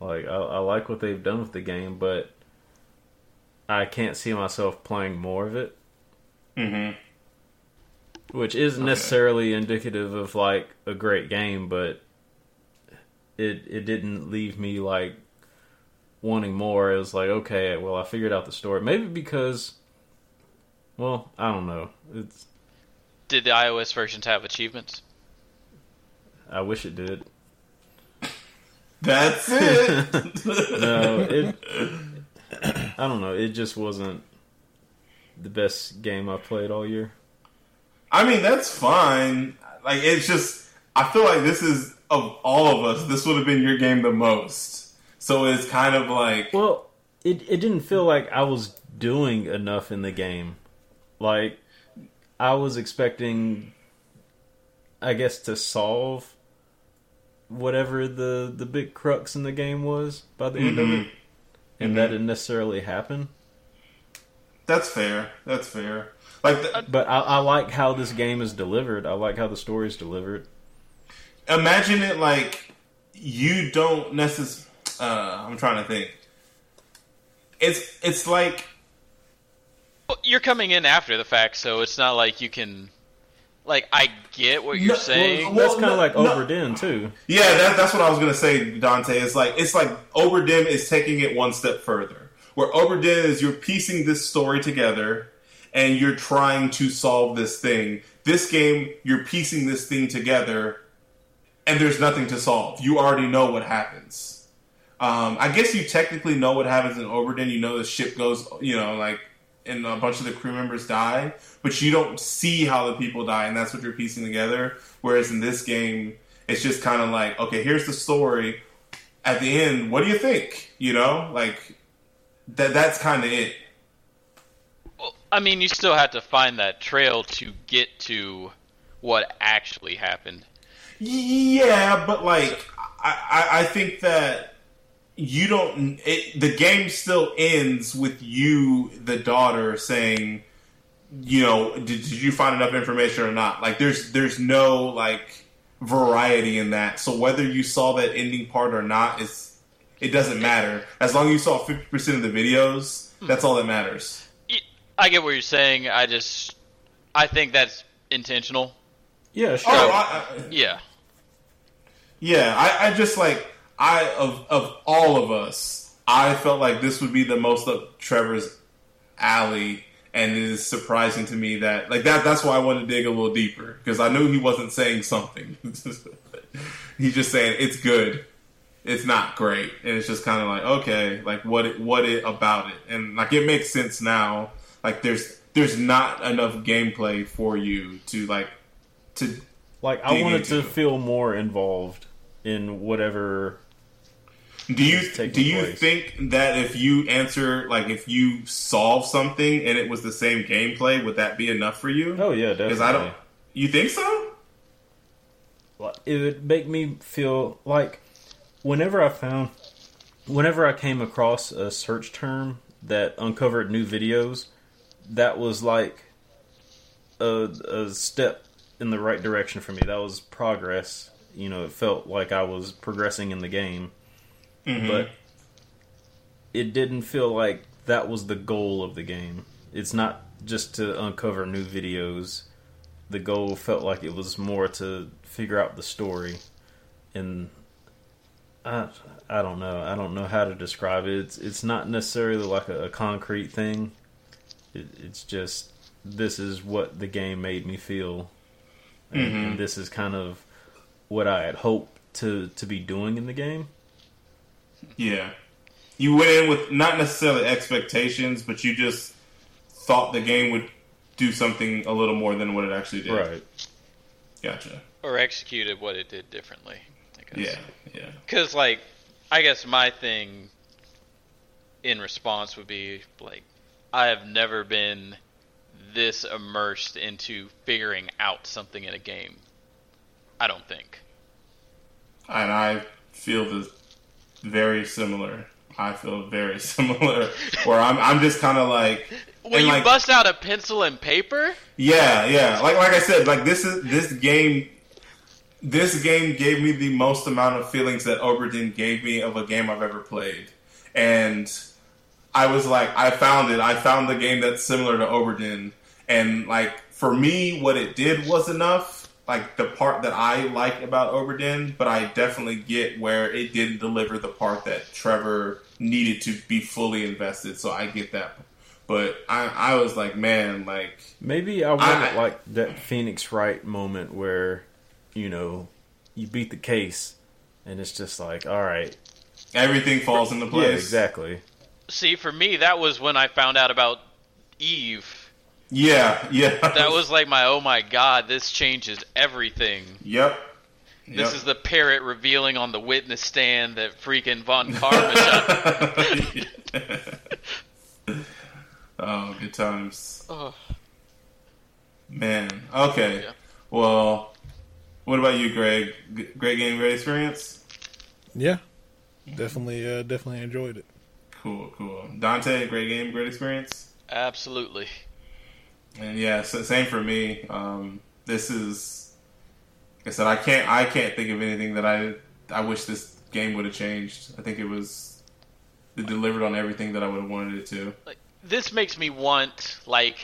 Like I, I like what they've done with the game, but I can't see myself playing more of it, Mm-hmm. which isn't Okay. necessarily indicative of like a great game, but it it didn't leave me like wanting more. It was like, okay, well, I figured out the story. Maybe because, well, I don't know. It's Did the iOS versions have achievements? I wish it did. That's it. No, it. I don't know. It just wasn't the best game I played all year. I mean, that's fine. Like, it's just, I feel like this is, of all of us, this would have been your game the most. So it's kind of like, Well, it it didn't feel like I was doing enough in the game. Like I was expecting, I guess, to solve whatever the the big crux in the game was by the end of it, and that didn't necessarily happen. that's fair. That's fair. Like, the, But I, I like how this game is delivered. I like how the story is delivered. imagine it like you don't necessarily. Uh, I'm trying to think. It's it's like Well, you're coming in after the fact, so it's not like you can. Like, I get what you're No, saying. well, That's kind no- of like no. Obra Dinn too. Yeah, that, that's what I was gonna say, Dante. It's like it's like Obra Dinn is taking it one step further. Where Obra Dinn is you're piecing this story together and you're trying to solve this thing. This game, you're piecing this thing together and there's nothing to solve. You already know what happens. Um, I guess you technically know what happens in Obra Dinn. You know the ship goes, you know, like, and a bunch of the crew members die, but you don't see how the people die, and that's what you're piecing together. Whereas in this game, it's just kind of like, okay, here's the story. At the end, what do you think? You know, like that. That's kind of it. Well, I mean, you still have to find that trail to get to what actually happened. Yeah, but like I, I, I think that you don't. It, the game still ends with you, the daughter, saying, you know, did, did you find enough information or not? Like, there's there's no like variety in that. So whether you saw that ending part or not is it doesn't matter. As long as you saw fifty percent of the videos, hmm. that's all that matters. i get what you're saying. I just, I think that's intentional. Yeah, oh, sure. Oh, I, I, Yeah. Yeah, I, I just like I of of all of us, I felt like this would be the most up Trevor's alley, and it is surprising to me that like that. That's why I wanted to dig a little deeper because I knew he wasn't saying something. He's just saying it's good. It's not great, and it's just kind of like okay, like what it, what it about it, and like it makes sense now. Like there's there's not enough gameplay for you to like to Like I wanted to feel more involved in whatever. Do you It's do you place. think that if you answer like if you solve something and it was the same gameplay, would that be enough for you? Oh yeah, definitely. because I don't. You think so? It would make me feel like whenever I found, whenever I came across a search term that uncovered new videos, that was like a, a step in the right direction for me. That was progress. You know, it felt like I was progressing in the game, Mm-hmm. but it didn't feel like that was the goal of the game. It's not just to uncover new videos. The goal felt like it was more to figure out the story. And I, I don't know. I don't know how to describe it. It's, it's not necessarily like a, a concrete thing. It, it's just this is what the game made me feel. And, mm-hmm. and this is kind of what i had hoped to to be doing in the game Yeah. You went in with not necessarily expectations, but you just thought the game would do something a little more than what it actually did. right Gotcha. or executed what it did differently. I guess. Yeah. Yeah. Because, like, I guess my thing in response would be, like, I have never been this immersed into figuring out something in a game. I don't think. And I feel the very similar. I feel very similar. Where I'm, I'm just kind of like, When you like, bust out a pencil and paper, Yeah, yeah. Like like I said, like this is this game. This game gave me the most amount of feelings that Obra Dinn gave me of a game I've ever played, and I was like, I found it. I found the game that's similar to Obra Dinn, and like for me, what it did was enough. Like the part that I like about Obra Dinn, but I definitely get where it didn't deliver the part that Trevor needed to be fully invested. So I get that. But I, I was like, man, like Maybe I want I- like that Phoenix Wright moment where, you know, you beat the case, and it's just like, all right, everything falls into place. yeah, exactly. see, for me, that was when I found out about Eve. Yeah, yeah. That was like my, oh my god, this changes everything. Yep. This Yep. is the parrot revealing on the witness stand that freaking Von Karma shot. oh, good times, Oh, man. Okay. Yeah. Well, what about you, Greg? G- great game, great experience. Yeah, definitely, uh, definitely enjoyed it. Cool, cool. Dante, great game, great experience. absolutely. And yeah, so same for me. Um, this is, like I said, I can't, I can't think of anything that I, I wish this game would have changed. I think it was, it delivered on everything that I would have wanted it to. Like this makes me want like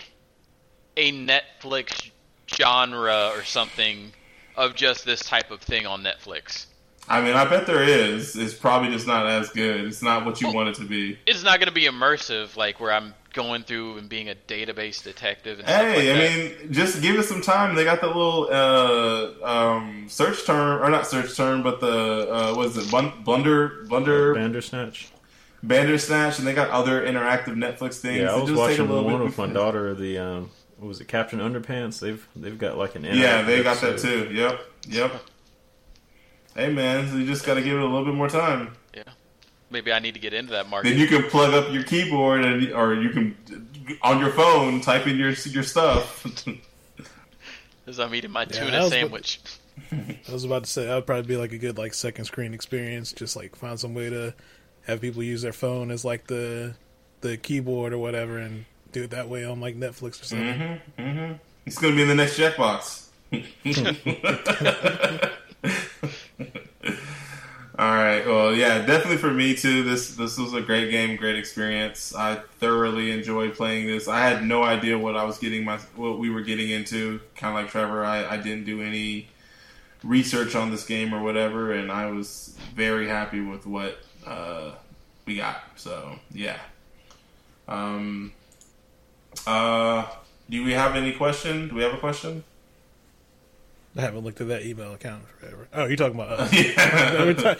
a Netflix genre or something of just this type of thing on Netflix. I mean, I bet there is. It's probably just not as good. It's not what you want it to be. It's not going to be immersive, like where I'm going through and being a database detective and stuff Hey, like I that. mean, just give it some time. They got the little uh, um, search term, or not search term, but the uh, what is it, blunder, blunder, Bandersnatch. Bandersnatch, and they got other interactive Netflix things. Yeah, I was just take a watching little one bit with my daughter. The um, what was it Captain Underpants? They've they've got like an Yeah, they got that too. Yep, yep. Hey man, so you just got to give it a little bit more time. Yeah, maybe I need to get into that market. Then you can plug up your keyboard, and or you can on your phone type in your your stuff. As I'm eating my that tuna was what- sandwich. I was about to say that would probably be like a good like second screen experience. Just like find some way to have people use their phone as like the the keyboard or whatever, and do it that way on like Netflix or something. Mm-hmm, mm-hmm. It's gonna be in the next Jackbox. All right. Well, yeah, definitely for me too. This this was a great game, great experience. I thoroughly enjoyed playing this. I had no idea what I was getting my what we were getting into. Kind of like Trevor, I, I didn't do any research on this game or whatever, and I was very happy with what uh, we got. So yeah. Um. Uh. Do we have any question? Do we have a question? I haven't looked at that email account forever. Oh, you're talking about? us. Yeah. ta-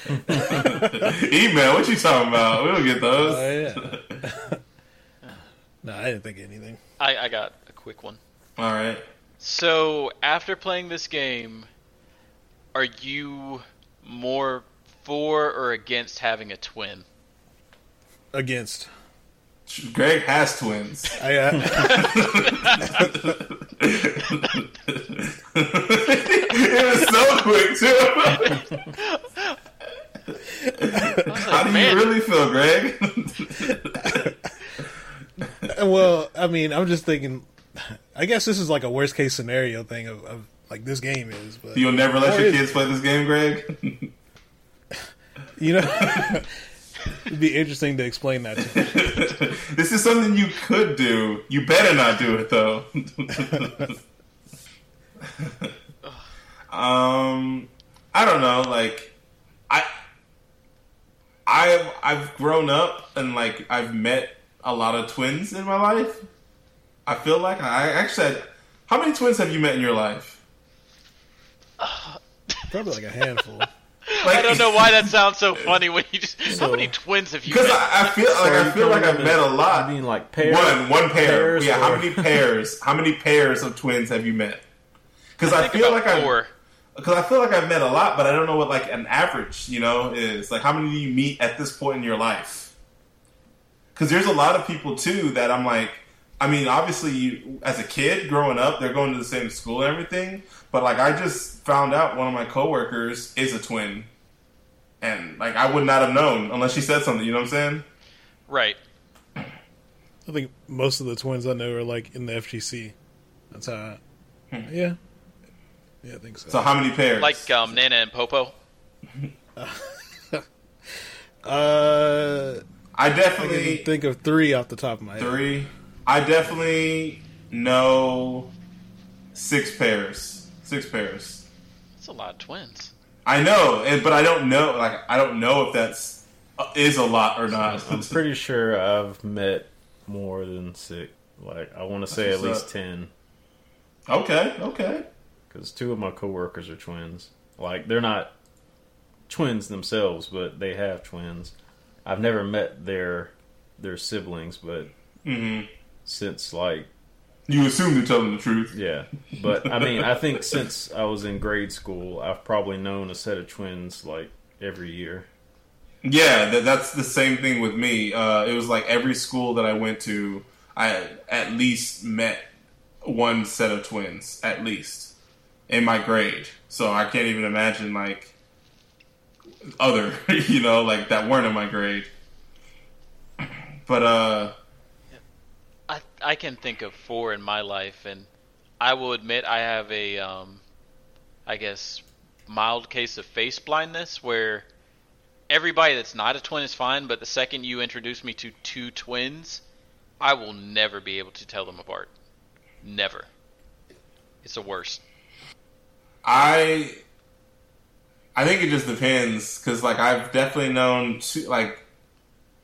Email. What you talking about? We don't get those. oh yeah. no, I didn't think of anything. I, I got a quick one. All right. So, after playing this game, are you more for or against having a twin? Against. Greg has twins. I, uh, it was so quick too. I was How do man, you really feel, Greg? well, I mean, I'm just thinking. I guess this is like a worst case scenario thing of, of like this game is, but You'll never let your is- kids play this game, Greg. you know, it'd be interesting to explain that. To me. this is something you could do. You better not do it though. um, I don't know. Like, I, I've I've grown up and like I've met a lot of twins in my life. I feel like I actually. Had, how many twins have you met in your life? Probably like a handful. Like, I don't know why that sounds so funny when you just. how many twins have you Because met? I, I feel like So I feel like I've met a lot. I mean, like pairs. One, one pair. pairs yeah, how many pairs? How many pairs of twins have you met? Because I, think feel about like I, because I feel like I've met a lot, but I don't know what like an average, you know, is. Like, how many do you meet at this point in your life? Because there's a lot of people too that I'm like. I mean, obviously, you, as a kid growing up, they're going to the same school and everything. But like, I just found out one of my coworkers is a twin, and like, I would not have known unless she said something. You know what I'm saying? Right. I think most of the twins I know are like in the FGC. That's how. I, yeah, yeah, I think so. So, how many pairs? Like um, Nana and Popo. uh, I I definitely can think of three off the top of my head. Three. I definitely know six pairs. Six pairs. That's a lot of twins. I know, and but I don't know. Like I don't know if that's uh, is a lot or not. I'm pretty sure I've met more than six. Like I want to say at what's least up. ten, okay, okay. because two of my coworkers are twins. Like they're not twins themselves, but they have twins. I've never met their their siblings, but hmm since like You assume they're telling the truth. yeah, but I mean I think since I was in grade school, I've probably known a set of twins like every year. Yeah, that, that's the same thing with me. Uh, it was like every school that I went to, I at least met one set of twins, at least in my grade. So I can't even imagine like other, you know, like that weren't in my grade. But uh, I can think of four in my life, and I will admit I have a um, I guess mild case of face blindness where everybody that's not a twin is fine, but the second you introduce me to two twins, I will never be able to tell them apart. Never. It's the worst. I I think it just depends because like I've definitely known two like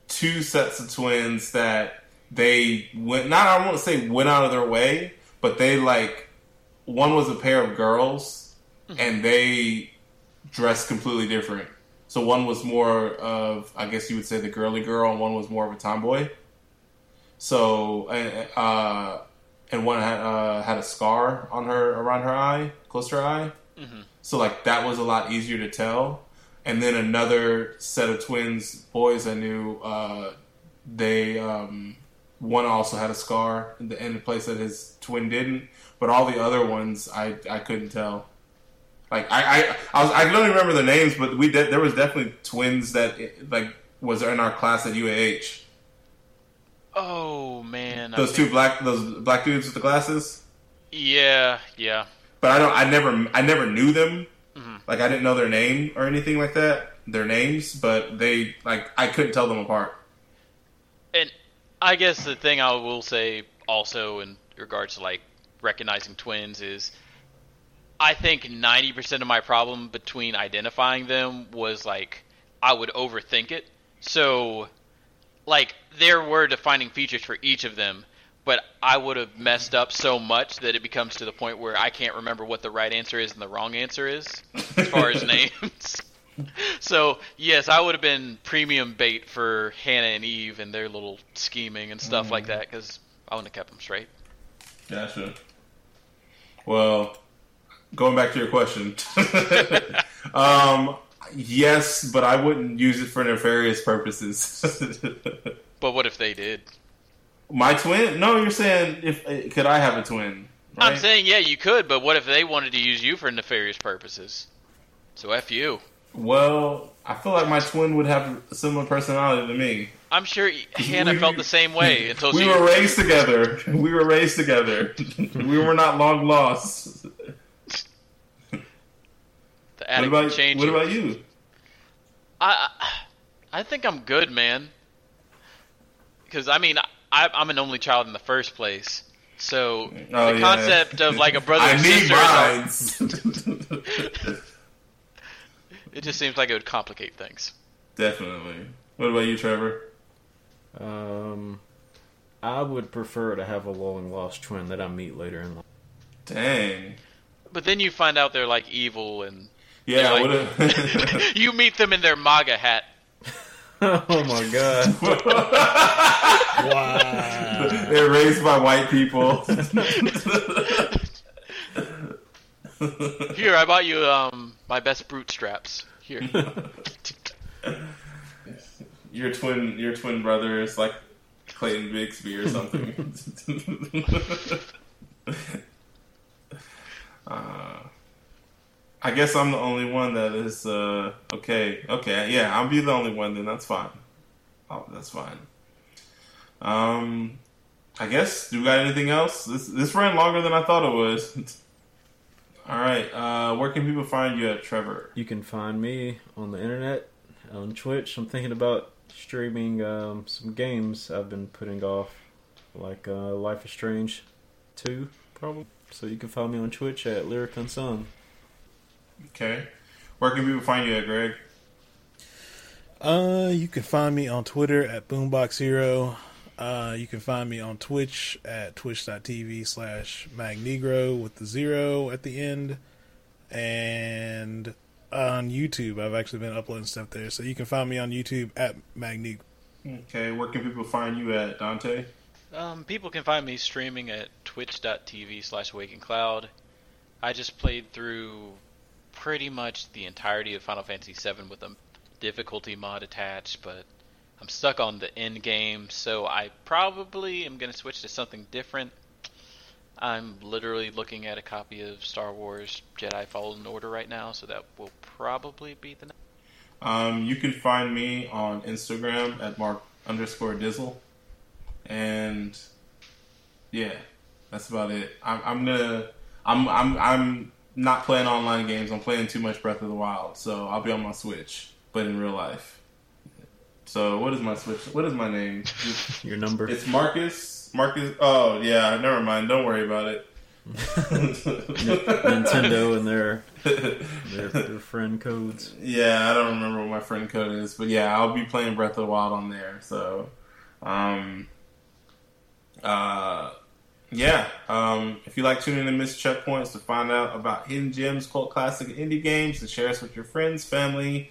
two sets of twins that they went not I won't say went out of their way, but they like one was a pair of girls and they dressed completely different. So one was more of I guess you would say the girly girl, and one was more of a tomboy. So uh, and one had uh, had a scar on her around her eye, close to her eye. So like that was a lot easier to tell. And then another set of twins, boys I knew, uh, they um, one also had a scar in the, in the place that his twin didn't, but all the other ones I I couldn't tell. Like I I I, was, I don't remember the names, but we de- there was definitely twins that eh, like was in our class at UAH. Oh man. I Those think- two black those black dudes with the glasses. Yeah, yeah. but I don't. I never. I never knew them. Mm-hmm. Like I didn't know their name or anything like that. Their names, but they like I couldn't tell them apart. I guess the thing I will say also in regards to like recognizing twins is I think 90% of my problem between identifying them was like I would overthink it. So like there were defining features for each of them, but I would have messed up so much that it becomes to the point where I can't remember what the right answer is and the wrong answer is as far as names. so yes, I would have been premium bait for Hannah and Eve and their little scheming and stuff like that because I wouldn't have kept them straight. Gotcha. Well, going back to your question, um, yes, but I wouldn't use it for nefarious purposes. But what if they did? My twin? No, you're saying if could I have a twin? I'm saying yeah, you could, but what if they wanted to use you for nefarious purposes? So f you. Well, I feel like my twin would have a similar personality to me. I'm sure Hannah we- felt the same way until We she. were raised together. We were raised together. we were not long lost. the What about change. what about you? I, I think I'm good, man. Because I mean, I, I'm an only child in the first place, so Oh, the yeah. concept of like a brother I and sister. It just seems like it would complicate things. Definitely. What about you, Trevor? Um, I would prefer to have a long lost twin that I meet later in life. Dang. But then you find out they're like evil, and Yeah. Like- what if- you meet them in their MAGA hat. oh my god! Wow. They're raised by white people. Here, I bought you um my best brute straps. Here, your twin, your twin brother is like Clayton Bigsby or something. uh, I guess I'm the only one that is uh, okay. Okay, yeah, I'll be the only one. Then that's fine. Oh, that's fine. Um, I guess. Do we got anything else? This this ran longer than I thought it was. All right. Uh, where can people find you at, Trevor? You can find me on the internet, on Twitch. I'm thinking about streaming um, some games I've been putting off, like uh, Life is Strange 2, probably. So you can find me on Twitch at Lyric Unsung. Okay. Where can people find you at, Greg? Uh, you can find me on Twitter at Boombox Hero. Uh, you can find me on Twitch at twitch.tv slash magnegro with the zero at the end. And on YouTube, I've actually been uploading stuff there. So you can find me on YouTube at magnegro. Okay. Where can people find you at, Dante? um, people can find me streaming at twitch.tv slash waking cloud. I just played through pretty much the entirety of Final Fantasy VII with a difficulty mod attached, but I'm stuck on the end game, so I probably am going to switch to something different. I'm literally looking at a copy of Star Wars Jedi Fallen Order right now, so that will probably be the next. Um, you can find me on Instagram at mark underscore dizzle, and yeah, that's about it. I'm, I'm gonna, I'm, I'm, I'm not playing online games. I'm playing too much Breath of the Wild, so I'll be on my Switch, but in real life. So what is my Switch? What is my name? Your number. It's Marcus. Marcus. Oh yeah, never mind. Don't worry about it. Nintendo and their, their their friend codes. Yeah, I don't remember what my friend code is, but yeah, I'll be playing Breath of the Wild on there. So, um, uh, yeah. Um, if you like tuning in to Miss Checkpoints to find out about hidden gems, cult classic, indie games, and share us with your friends, family,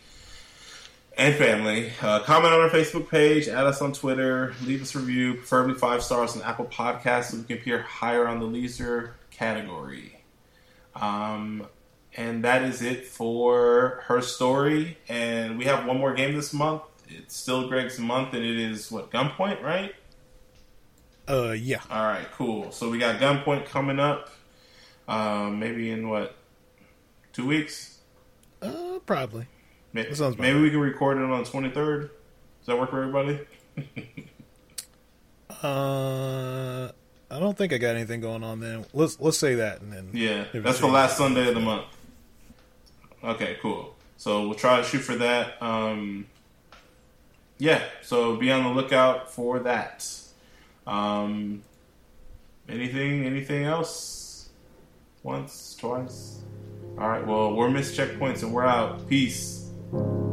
and family, uh, comment on our Facebook page, add us on Twitter, leave us a review, preferably five stars on Apple Podcasts, so we can appear higher on the leisure category. Um, and that is it for her story. And we have one more game this month. It's still Greg's month, and it is what Gunpoint, right? Uh, yeah. All right, cool. So we got Gunpoint coming up. Um, maybe in what two weeks? Uh, probably. Maybe, maybe we can record it on the twenty third. Does that work for everybody? Uh, I don't think I got anything going on then. Let's let's say that and then Yeah, that's the last Sunday of the month. Okay, cool. So we'll try to shoot for that. Um, yeah, so be on the lookout for that. Um, anything? Anything else? Once, twice. All right. Well, we're missed checkpoints, and we're out. Peace. Thank you.